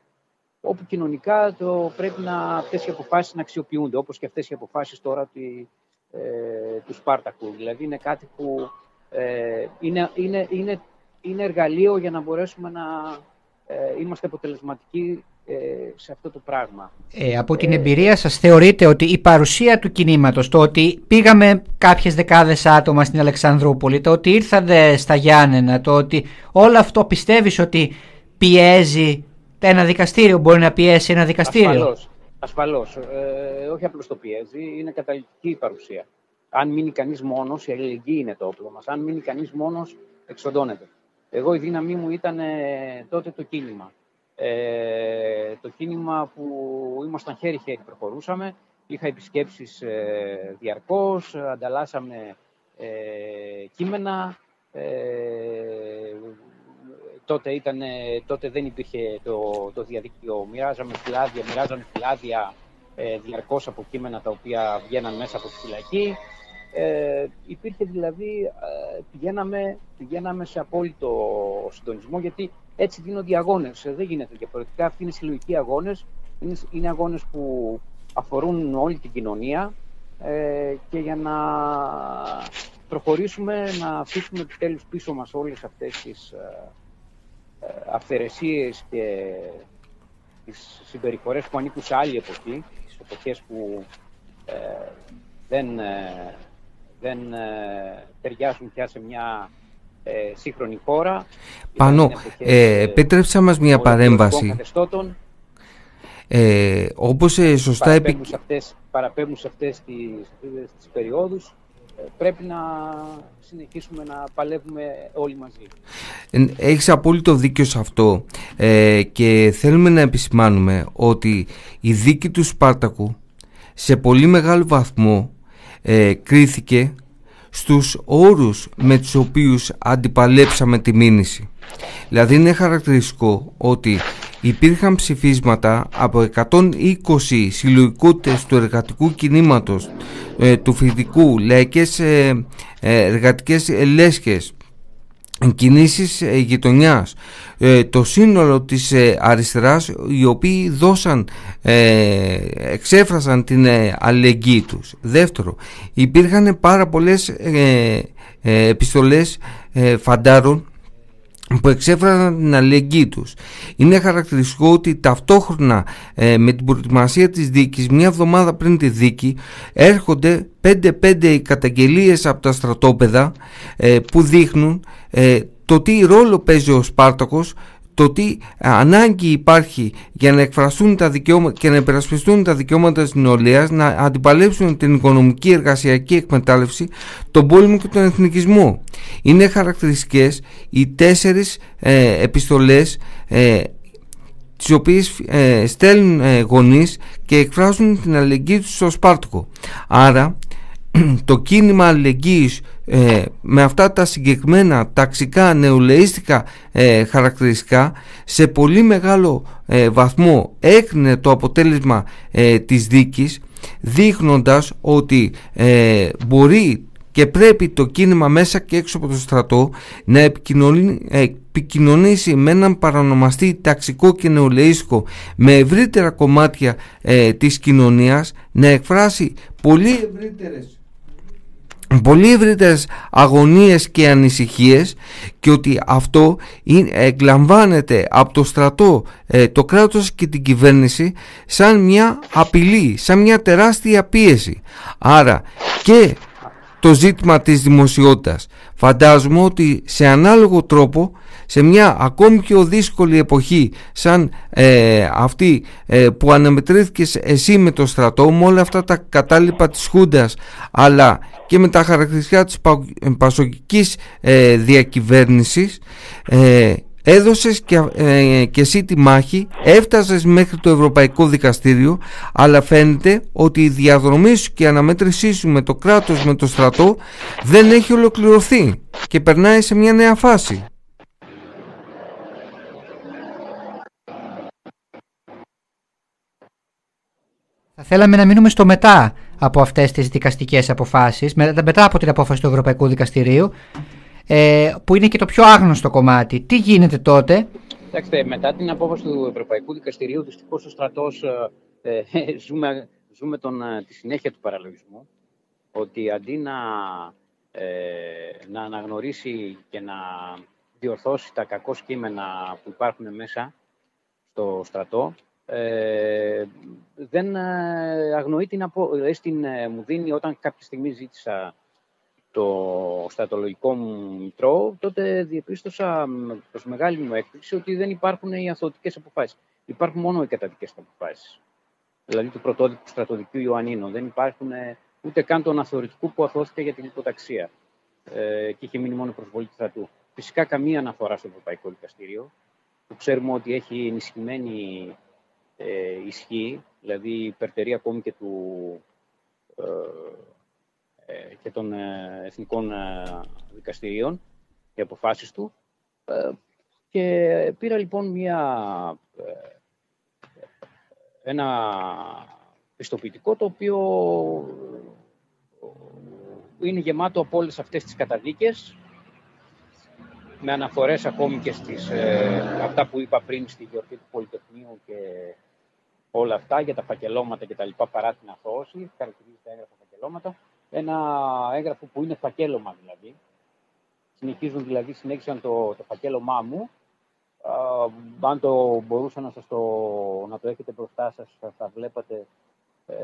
όπου κοινωνικά το πρέπει να, αυτές οι αποφάσεις να αξιοποιούνται, όπως και αυτές οι αποφάσεις τώρα τη, ε, του Σπάρτακου. Δηλαδή είναι κάτι που ε, είναι, είναι, είναι, είναι εργαλείο για να μπορέσουμε να ε, είμαστε αποτελεσματικοί ε, σε αυτό το πράγμα. Ε, από την εμπειρία σας θεωρείτε ότι η παρουσία του κινήματος, το ότι πήγαμε κάποιες δεκάδες άτομα στην Αλεξανδρούπολη, το ότι ήρθατε στα Γιάννενα, το ότι όλο αυτό πιστεύεις ότι πιέζει ένα δικαστήριο, μπορεί να πιέσει ένα δικαστήριο. Ασφαλώς, ασφαλώς. Ε, όχι απλώς το πιέζει, είναι καταλητική η παρουσία. Αν μείνει κανείς μόνος, η αλληλεγγύη είναι το όπλο μας. Αν μείνει κανείς μόνος, εξοντώνεται. Εγώ η δύναμή μου ήταν ε, τότε το κίνημα. Ε, το κίνημα που ήμασταν χέρι-χέρι προχωρούσαμε. Είχα επισκέψεις ε, διαρκώς, ανταλλάσσαμε ε, κείμενα. Ε, τότε, ήταν, τότε δεν υπήρχε το, το διαδίκτυο. Μοιράζαμε φυλάδια, μοιράζαμε φυλάδια ε, διαρκώς από κείμενα τα οποία βγαίναν μέσα από τη φυλακή. Ε, υπήρχε δηλαδή, ε, πηγαίναμε, πηγαίναμε σε απόλυτο συντονισμό γιατί έτσι δίνονται οι αγώνες. Ε, δεν γίνεται διαφορετικά. Αυτοί είναι συλλογικοί αγώνες. Είναι, είναι αγώνες που αφορούν όλη την κοινωνία ε, και για να προχωρήσουμε, να αφήσουμε επιτέλους πίσω μας όλες αυτές τις ε, ε, αυθαιρεσίες και τις συμπεριφορές που ανήκουν σε άλλη εποχή, τις εποχές που ε, δεν, ε, δεν ε, ταιριάζουν πια σε μια ε, σύγχρονη χώρα. Πάνω, Ήταν εποχές, ε, ε, επέτρεψα μας μια πολλαπλών παρέμβαση. καθεστώτων. Ε, όπως ε, σωστά επι... παραπέμπουν σε αυτές, παραπέμπουν σε αυτές τις, σε αυτές τις περιόδους. Ε, Πρέπει να συνεχίσουμε να παλεύουμε όλοι μαζί. Ε, Έχεις απόλυτο δίκιο σε αυτό ε, και θέλουμε να επισημάνουμε ότι η δίκη του Σπάρτακου σε πολύ μεγάλο βαθμό ε, κρίθηκε στους όρους με τους οποίους αντιπαλέψαμε τη μήνυση. Δηλαδή είναι χαρακτηριστικό ότι υπήρχαν ψηφίσματα από 120 συλλογικότητες του εργατικού κινήματος, ε, του φοιτικού, λαϊκές ε, ε, εργατικές λέσχες, κινήσεις ε, γειτονιάς. Ε, το σύνολο της ε, αριστεράς οι οποίοι δώσαν ε, εξέφρασαν την ε, αλληλεγγύη τους. Δεύτερο υπήρχαν πάρα πολλές ε, ε, επιστολές ε, φαντάρων που εξέφρασαν την αλληλεγγύη τους. Είναι χαρακτηριστικό ότι ταυτόχρονα ε, με την προετοιμασία της δίκης, μια εβδομάδα πριν τη δίκη, έρχονται 5-5 οι καταγγελίες από τα στρατόπεδα ε, που δείχνουν ε, το τι ρόλο παίζει ο Σπάρτακος το τι ανάγκη υπάρχει για να εκφραστούν τα δικαιώματα και να υπερασπιστούν τα δικαιώματα της νεολαίας, να αντιπαλέψουν την οικονομική εργασιακή εκμετάλλευση, τον πόλεμο και τον εθνικισμό. Είναι χαρακτηριστικές οι τέσσερις ε, επιστολές ε, τις οποίες ε, στέλνουν ε, γονείς και εκφράζουν την αλληλεγγύη τους στο Σπάρτικο. Άρα το κίνημα αλληλεγγύης ε, με αυτά τα συγκεκριμένα ταξικά νεολαίστικα ε, χαρακτηριστικά σε πολύ μεγάλο ε, βαθμό έκρινε το αποτέλεσμα ε, της δίκης δείχνοντας ότι ε, μπορεί και πρέπει το κίνημα μέσα και έξω από το στρατό να επικοινωνεί, επικοινωνήσει με έναν παρανομαστή ταξικό και νεολαίστικο με ευρύτερα κομμάτια ε, της κοινωνίας να εκφράσει πολύ ευρύτερες πολύ ευρύτερες αγωνίες και ανησυχίες και ότι αυτό είναι- εκλαμβάνεται από το στρατό, ε, το κράτος και την κυβέρνηση σαν μια απειλή, σαν μια τεράστια πίεση. Άρα και το ζήτημα της δημοσιότητας. Φαντάζομαι ότι σε ανάλογο τρόπο σε μια ακόμη πιο δύσκολη εποχή σαν ε, αυτή ε, που αναμετρήθηκες εσύ με το στρατό με όλα αυτά τα κατάλοιπα της Χούντας αλλά και με τα χαρακτηριστικά της πα, πασοκικής ε, διακυβέρνησης ε, έδωσες και, ε, και εσύ τη μάχη έφτασες μέχρι το Ευρωπαϊκό Δικαστήριο αλλά φαίνεται ότι η διαδρομής σου και η αναμέτρησή σου με το κράτος με το στρατό δεν έχει ολοκληρωθεί και περνάει σε μια νέα φάση Θα θέλαμε να μείνουμε στο μετά από αυτές τις δικαστικές αποφάσεις, με- μετά από την απόφαση του Ευρωπαϊκού Δικαστηρίου, ε, που είναι και το πιο άγνωστο κομμάτι. Τι γίνεται τότε, Κοιτάξτε, μετά την απόφαση του Ευρωπαϊκού Δικαστηρίου, δυστυχώς ο στρατός ε, ε, ζούμε, ζούμε τον, ε, τη συνέχεια του παραλογισμού. Ότι αντί να, ε, να αναγνωρίσει και να διορθώσει τα κακό κείμενα που υπάρχουν μέσα στο στρατό, Ε, δεν ε, αγνοεί την απο... δηλαδή στην, ε, μου δίνει όταν κάποια στιγμή ζήτησα το στατολογικό μου μητρό, τότε διεπίστωσα μ, προς μεγάλη μου έκπληξη ότι δεν υπάρχουν οι αθωτικές αποφάσεις. Υπάρχουν μόνο οι καταδικές αποφάσεις. Δηλαδή του πρωτόδικου στρατοδικίου Ιωαννίνου. Δεν υπάρχουν ε, ούτε καν των αθωρητικού που αθώθηκε για την υποταξία ε, και είχε μείνει μόνο προσβολή του στρατού. Φυσικά καμία αναφορά στο Ευρωπαϊκό Δικαστήριο, που ξέρουμε ότι έχει ενισχυμένη ε, ισχύ, δηλαδή υπερτερεί ακόμη και, του, ε, ε, και των ε, εθνικών ε, δικαστηρίων οι αποφάσεις του. Ε, και πήρα λοιπόν μια, ε, ένα πιστοποιητικό το οποίο είναι γεμάτο από όλες αυτές τις καταδίκες με αναφορές ακόμη και στις, ε, αυτά που είπα πριν στη γιορτή του Πολυτεχνείου και όλα αυτά για τα φακελώματα και τα λοιπά παρά την αθώωση, χαρακτηρίζει τα έγγραφα φακελώματα. Ένα έγγραφο που είναι φακέλωμα δηλαδή. Συνεχίζουν δηλαδή, συνέχισαν το, το φακέλωμά μου. Α, αν το μπορούσα να σας το, να το έχετε μπροστά σας, θα, θα βλέπατε ε,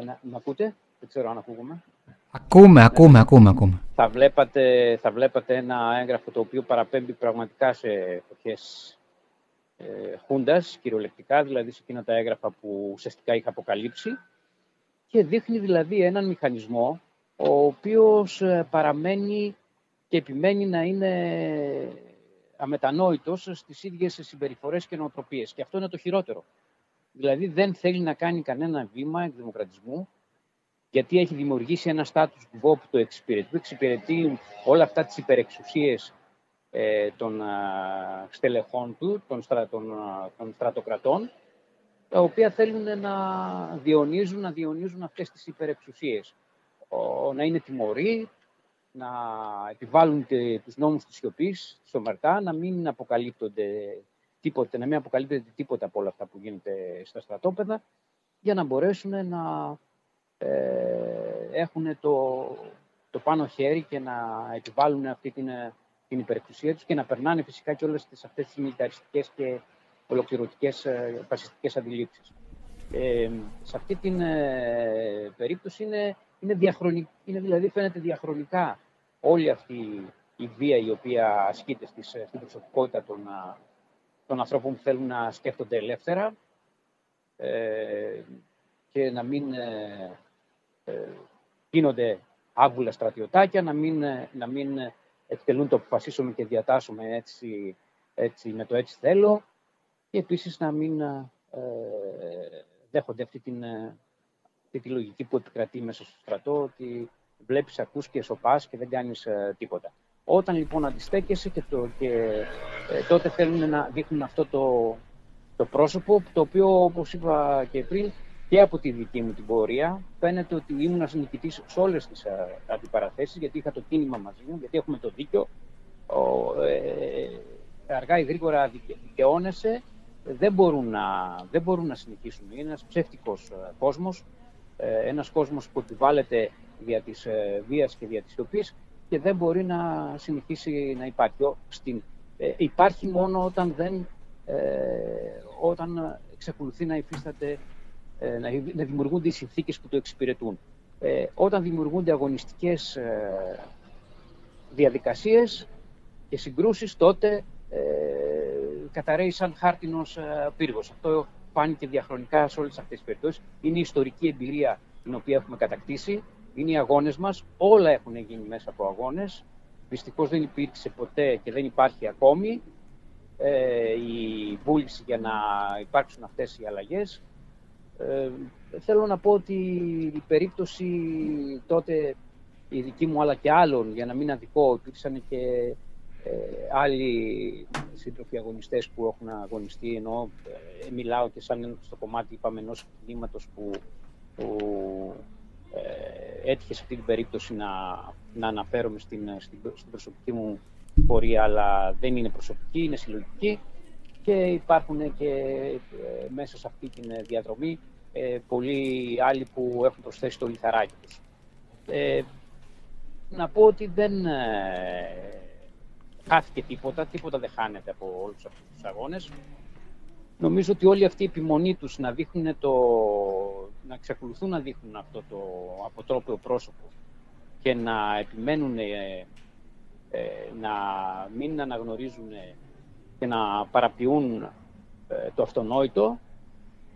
ένα, με ακούτε, δεν ξέρω αν ακούγομαι. Ακούμε, ακούμε, ακούμε, ακούμε. Θα βλέπατε, θα βλέπατε ένα έγγραφο το οποίο παραπέμπει πραγματικά σε εποχές ε, Χούντας, κυριολεκτικά, δηλαδή σε εκείνα τα έγγραφα που ουσιαστικά είχα αποκαλύψει και δείχνει δηλαδή έναν μηχανισμό ο οποίος ε, παραμένει και επιμένει να είναι αμετανόητος στις ίδιες συμπεριφορές και νοοτροπίες. Και αυτό είναι το χειρότερο. Δηλαδή δεν θέλει να κάνει κανένα βήμα εκδημοκρατισμού γιατί έχει δημιουργήσει ένα status quo που το εξυπηρετεί. Εξυπηρετεί όλα αυτά τις υπερεξουσίες ε, των α, στελεχών του, των, στρα, των, α, των στρατοκρατών, τα οποία θέλουν να διονύζουν, να διονύζουν αυτές τις υπερεξουσίες. Ο, να είναι τιμωροί, να επιβάλλουν τε, τους νόμους της σιωπής, της ομαρτά, να μην αποκαλύπτονται τίποτε, να μην αποκαλύπτεται τίποτα από όλα αυτά που γίνεται στα στρατόπεδα, για να μπορέσουν να ε, έχουν το, το πάνω χέρι και να επιβάλλουν αυτή την, την υπερεξουσία τους και να περνάνε φυσικά και όλες τις, αυτές τις μιλιταριστικές και ολοκληρωτικές ε, φασιστικές αντιλήψεις. Ε, σε αυτή την ε, περίπτωση είναι, είναι, διαχρονικ, είναι δηλαδή φαίνεται διαχρονικά όλη αυτή η βία η οποία ασκείται στις, στην προσωπικότητα των, α, των ανθρώπων που θέλουν να σκέφτονται ελεύθερα ε, και να μην ε, ε, γίνονται άβουλα στρατιωτάκια, να μην, ε, να μην εκτελούν το αποφασίσουμε και διατάσσουμε έτσι, έτσι, με το έτσι θέλω και επίσης να μην ε, δέχονται αυτή, την, ε, αυτή τη λογική που επικρατεί μέσα στο στρατό ότι βλέπεις, ακούς και σοπάς και δεν κάνεις ε, τίποτα. Όταν λοιπόν αντιστέκεσαι και, το, και ε, τότε θέλουν να δείχνουν αυτό το, το πρόσωπο, το οποίο όπως είπα και πριν και από τη δική μου την πορεία φαίνεται ότι ήμουν νικητής σε όλες τις αντιπαραθέσεις, γιατί είχα το κίνημα μαζί μου, γιατί έχουμε το δίκιο. Ο, ε, αργά ή γρήγορα δικαι, δικαιώνεσαι, δεν μπορούν να, δεν μπορούν να συνεχίσουν. Είναι ένας ψεύτικος ε, κόσμος, ε, ένας κόσμος που επιβάλλεται δια της ε, βίας και δια της σιωπής και δεν μπορεί να συνεχίσει να υπάρχει. Ο, στην, ε, υπάρχει μόνο όταν, δεν, ε, όταν εξακολουθεί να υφίσταται ε, να, να δημιουργούνται οι συνθήκες που το εξυπηρετούν. Ε, όταν δημιουργούνται αγωνιστικές ε, διαδικασίες και συγκρούσεις, τότε ε, καταραίει σαν χάρτινος ε, πύργος. Αυτό φάνηκε διαχρονικά σε όλες αυτές τις περιπτώσεις. Είναι η ιστορική εμπειρία την οποία έχουμε κατακτήσει. Είναι οι αγώνες μας. Όλα έχουν γίνει μέσα από αγώνες. Δυστυχώς δεν υπήρξε ποτέ και δεν υπάρχει ακόμη ε, η βούληση για να υπάρξουν αυτές οι αλλαγές. Ε, θέλω να πω ότι η περίπτωση τότε η δική μου αλλά και άλλων, για να μην αδικό, υπήρξαν και ε, άλλοι σύντροφοι αγωνιστές που έχουν αγωνιστεί, ενώ ε, μιλάω και σαν στο κομμάτι είπαμε ενός κινήματος που, που ε, έτυχε σε αυτή την περίπτωση να, να αναφέρομαι στην, στην, στην προσωπική μου πορεία, αλλά δεν είναι προσωπική, είναι συλλογική και υπάρχουν και ε, μέσα σε αυτή τη διαδρομή ε, πολλοί άλλοι που έχουν προσθέσει το λιθαράκι τους. Ε, να πω ότι δεν ε, χάθηκε τίποτα, τίποτα δεν χάνεται από όλους αυτούς τους αγώνες. νομίζω ότι όλη αυτή η επιμονή τους να δείχνουν το, να εξακολουθούν να δείχνουν αυτό το αποτρόπαιο πρόσωπο και να επιμένουν ε, ε, να μην αναγνωρίζουν και να παραποιούν ε, το αυτονόητο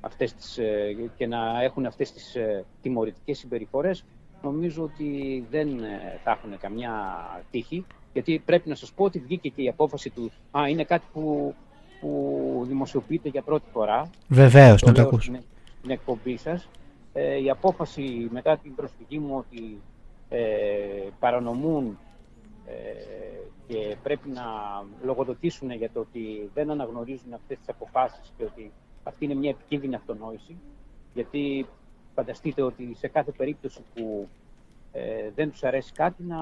αυτές τις, ε, και να έχουν αυτές τις ε, τιμωρητικές συμπεριφορές νομίζω ότι δεν ε, θα έχουν καμιά τύχη γιατί πρέπει να σας πω ότι βγήκε και η απόφαση του Α, είναι κάτι που, που δημοσιοποιείται για πρώτη φορά Βεβαίως, το να το λέω ακούσω. στην, στην εκπομπή σας. Ε, η απόφαση μετά την προσφυγή μου ότι ε, παρανομούν ε, και πρέπει να λογοδοτήσουν για το ότι δεν αναγνωρίζουν αυτές τις αποφάσεις και ότι αυτή είναι μια επικίνδυνη αυτονόηση γιατί φανταστείτε ότι σε κάθε περίπτωση που ε, δεν τους αρέσει κάτι να,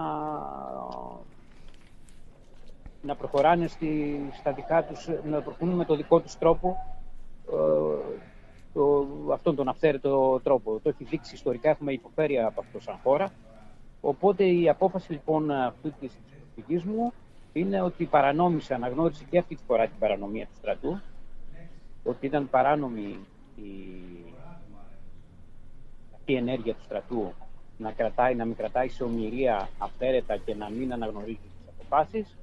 να προχωράνε στη, στα δικά τους, να προχωρούν με το δικό τους τρόπο ε, το, αυτόν τον αυθαίρετο τρόπο. Το έχει δείξει ιστορικά, έχουμε υποφέρει από αυτό σαν χώρα. Οπότε η απόφαση λοιπόν αυτή της προσφυγή μου είναι ότι παρανόμησε, αναγνώρισε και αυτή τη φορά την παρανομία του στρατού, ότι ήταν παράνομη η, αυτή η ενέργεια του στρατού να κρατάει, να μην κρατάει σε ομοιρία αυθαίρετα και να μην αναγνωρίζει τις αποφάσεις.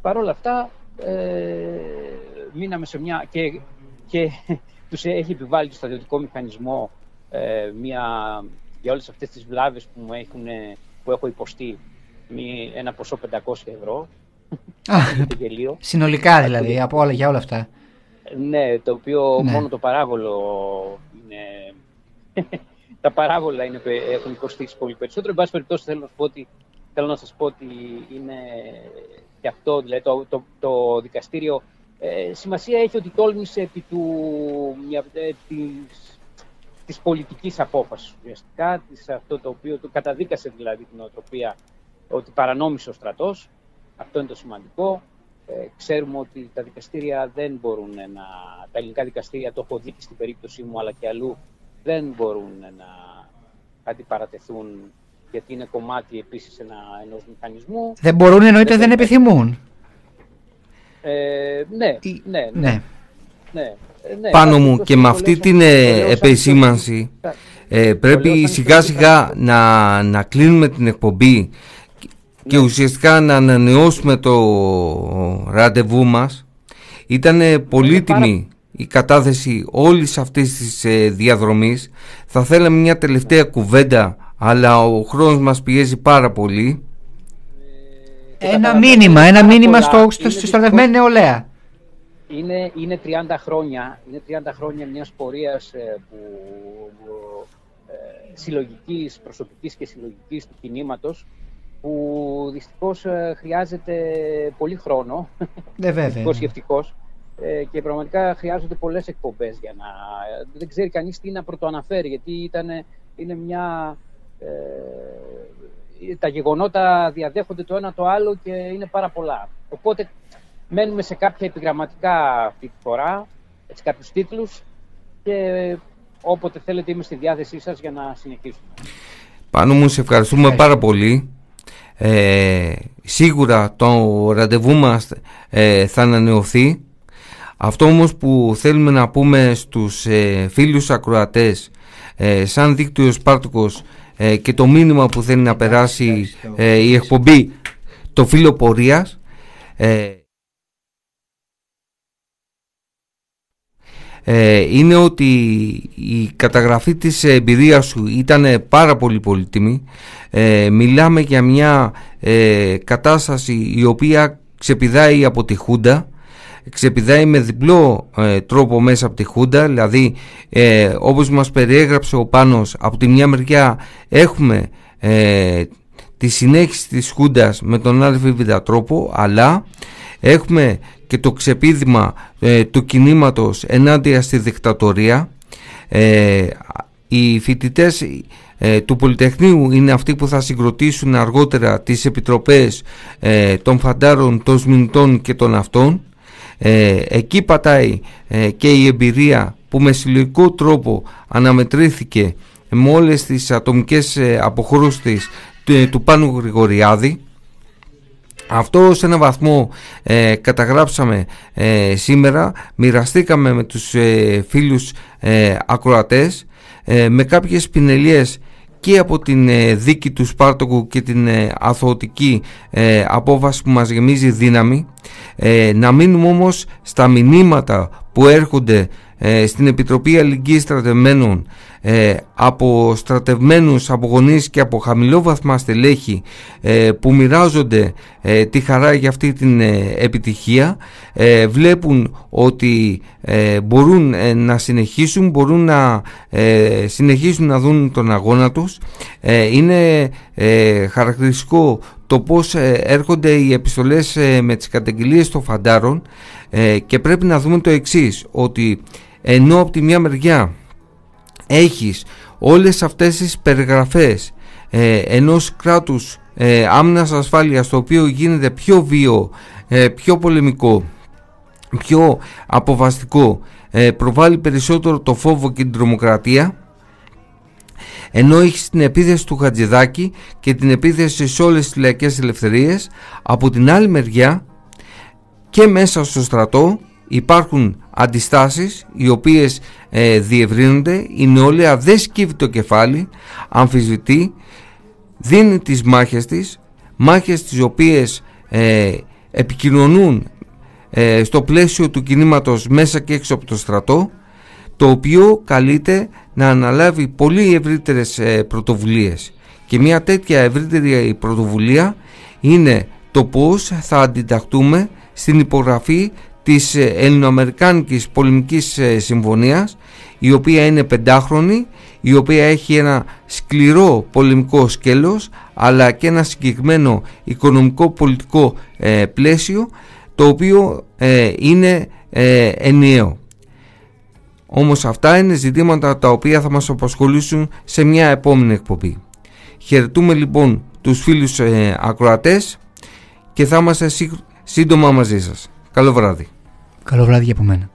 Παρ' όλα αυτά, ε, μείναμε σε μια... και, και τους έχει επιβάλει το στρατιωτικό μηχανισμό ε, μια, για όλες αυτές τις βλάβες που, μου έχουν, που έχω υποστεί μη, ένα ποσό 500 ευρώ. Α, Είναι το γελίο. συνολικά δηλαδή, από όλα, για όλα αυτά. Ναι, το οποίο Ναι. μόνο το παράβολο είναι... τα παράβολα είναι, έχουν κοστίσει πολύ περισσότερο. Εν πάση περιπτώσει θέλω να, σου πω ότι, θέλω να σας πω ότι είναι και αυτό, δηλαδή το, το, το δικαστήριο ε, σημασία έχει ότι τόλμησε επί του, μια, ε, της, της πολιτικής απόφασης ουσιαστικά, της, αυτό το οποίο του καταδίκασε δηλαδή την οτροπία ότι παρανόμησε ο στρατός. Αυτό είναι το σημαντικό. Ε, ξέρουμε ότι τα δικαστήρια δεν μπορούν να. Τα ελληνικά δικαστήρια το έχω δει και στην περίπτωσή μου, αλλά και αλλού δεν μπορούν να αντιπαρατεθούν γιατί είναι κομμάτι επίσης ένα, ενός μηχανισμού. Δεν μπορούν εννοείται Δεν δεν μπορεί. επιθυμούν. Ε, ναι, Ή- ναι, ναι, Ναι. ναι, ε, ναι. Πάνω Εντάξει, μου το- και το με λέω αυτή σαν- την το ε, λέω σαν επεσήμανση ιστορική- ε, Το λέω πρέπει σαν σιγά ιστορική σιγά να, να κλείνουμε την εκπομπή και Ναι. ουσιαστικά να ανανεώσουμε το ραντεβού μας. Ήταν πολύτιμη η κατάθεση όλης αυτής της ε, διαδρομής. Θα θέλαμε μια τελευταία κουβέντα αλλά ο χρόνος μας πιέζει πάρα πολύ. Και Ένα καταλαβαίνω, μήνυμα, είναι ένα πάρα μήνυμα πολλά. στο, Είναι στο, στη δυστυχώς- στρατευμένη νεολαία. Είναι, είναι 30 χρόνια, είναι 30 χρόνια μιας πορείας ε, που, ε, συλλογικής, προσωπικής και συλλογικής του κινήματος που δυστυχώς ε, χρειάζεται πολύ χρόνο, Ναι, βέβαια. δυστυχώς σκεφτικός ε, και πραγματικά χρειάζονται πολλές εκπομπές για να... Δεν ξέρει κανείς τι να πρωτοαναφέρει γιατί ήταν, είναι μια... ε, τα γεγονότα διαδέχονται το ένα το άλλο και είναι πάρα πολλά. Οπότε μένουμε σε κάποια επιγραμματικά αυτή τη φορά, σε κάποιους τίτλους και όποτε θέλετε είμαι στη διάθεσή σας για να συνεχίσουμε. Πάνω μου σε ευχαριστούμε πάρα πολύ. Ε, σίγουρα το ραντεβού μας ε, θα ανανεωθεί. Αυτό όμως που θέλουμε να πούμε στους ε, φίλους ακροατές ε, σαν δίκτυο Σπάρτικος ε, και το μήνυμα που θέλει να περάσει ε, η εκπομπή το φύλλο πορείας ε, ε, είναι ότι η καταγραφή της εμπειρίας σου ήταν πάρα πολύ πολύτιμη. Ε, μιλάμε για μια ε, κατάσταση η οποία ξεπηδάει από τη Χούντα ξεπηδάει με διπλό ε, τρόπο μέσα από τη Χούντα. Δηλαδή ε, όπως μας περιέγραψε ο Πάνος από τη μια μεριά έχουμε ε, τη συνέχιση της Χούντας με τον ΑΒ τρόπο αλλά έχουμε και το ξεπίδημα ε, του κινήματος ενάντια στη δικτατορία ε, οι φοιτητές ε, του Πολυτεχνείου είναι αυτοί που θα συγκροτήσουν αργότερα τις επιτροπές ε, των φαντάρων, των σμινητών και των αυτών. Ε, εκεί πατάει ε, και η εμπειρία που με συλλογικό τρόπο αναμετρήθηκε με όλες τις ατομικές ε, αποχρώσεις της, του, του Πάνου Γρηγοριάδη Αυτό σε ένα βαθμό ε, καταγράψαμε ε, σήμερα, μοιραστήκαμε με τους ε, φίλους ε, ακροατές με κάποιες πινελιές και από την δίκη του Σπάρτοκου και την αθωωτική απόβαση που μας γεμίζει δύναμη. Να μείνουμε όμως στα μηνύματα που έρχονται στην Επιτροπή Αλληλεγγύης Στρατευμένων ε, από στρατευμένους, από γονείς και από χαμηλό βαθμά στελέχη ε, που μοιράζονται ε, τη χαρά για αυτή την επιτυχία βλέπουν ότι μπορούν να συνεχίσουν μπορούν να συνεχίσουν να δουν τον αγώνα τους. Είναι χαρακτηριστικό το πως έρχονται οι επιστολές με τις καταγγελίες των φαντάρων και πρέπει να δούμε το εξής ότι ενώ από τη μια μεριά έχεις όλες αυτές τις περιγραφές ε, ενός κράτους ε, άμυνας ασφάλειας το οποίο γίνεται πιο βίο, ε, πιο πολεμικό, πιο αποβαστικό ε, προβάλλει περισσότερο το φόβο και την τρομοκρατία ενώ έχεις την επίθεση του Χατζηδάκη και την επίθεση σε όλες τις λαϊκές ελευθερίες από την άλλη μεριά και μέσα στο στρατό υπάρχουν αντιστάσεις οι οποίες ε, διευρύνονται η νεολαία δεν σκύβει το κεφάλι αμφισβητεί δίνει τις μάχες της μάχες τις οποίες ε, επικοινωνούν ε, στο πλαίσιο του κινήματος μέσα και έξω από το στρατό το οποίο καλείται να αναλάβει πολύ ευρύτερες ε, πρωτοβουλίες. Και μια τέτοια ευρύτερη πρωτοβουλία είναι το πώς θα αντιταχτούμε στην υπογραφή της ε, Ελληνοαμερικάνικης Πολεμικής ε, Συμφωνίας η οποία είναι πεντάχρονη, η οποία έχει ένα σκληρό πολεμικό σκέλος αλλά και ένα συγκεκριμένο οικονομικό πολιτικό ε, πλαίσιο το οποίο είναι ενιαίο. Όμως αυτά είναι ζητήματα τα οποία θα μας απασχολήσουν σε μια επόμενη εκπομπή. Χαιρετούμε λοιπόν τους φίλους ακροατές και θα είμαστε σύντομα μαζί σας. Καλό βράδυ. Καλό βράδυ από μένα.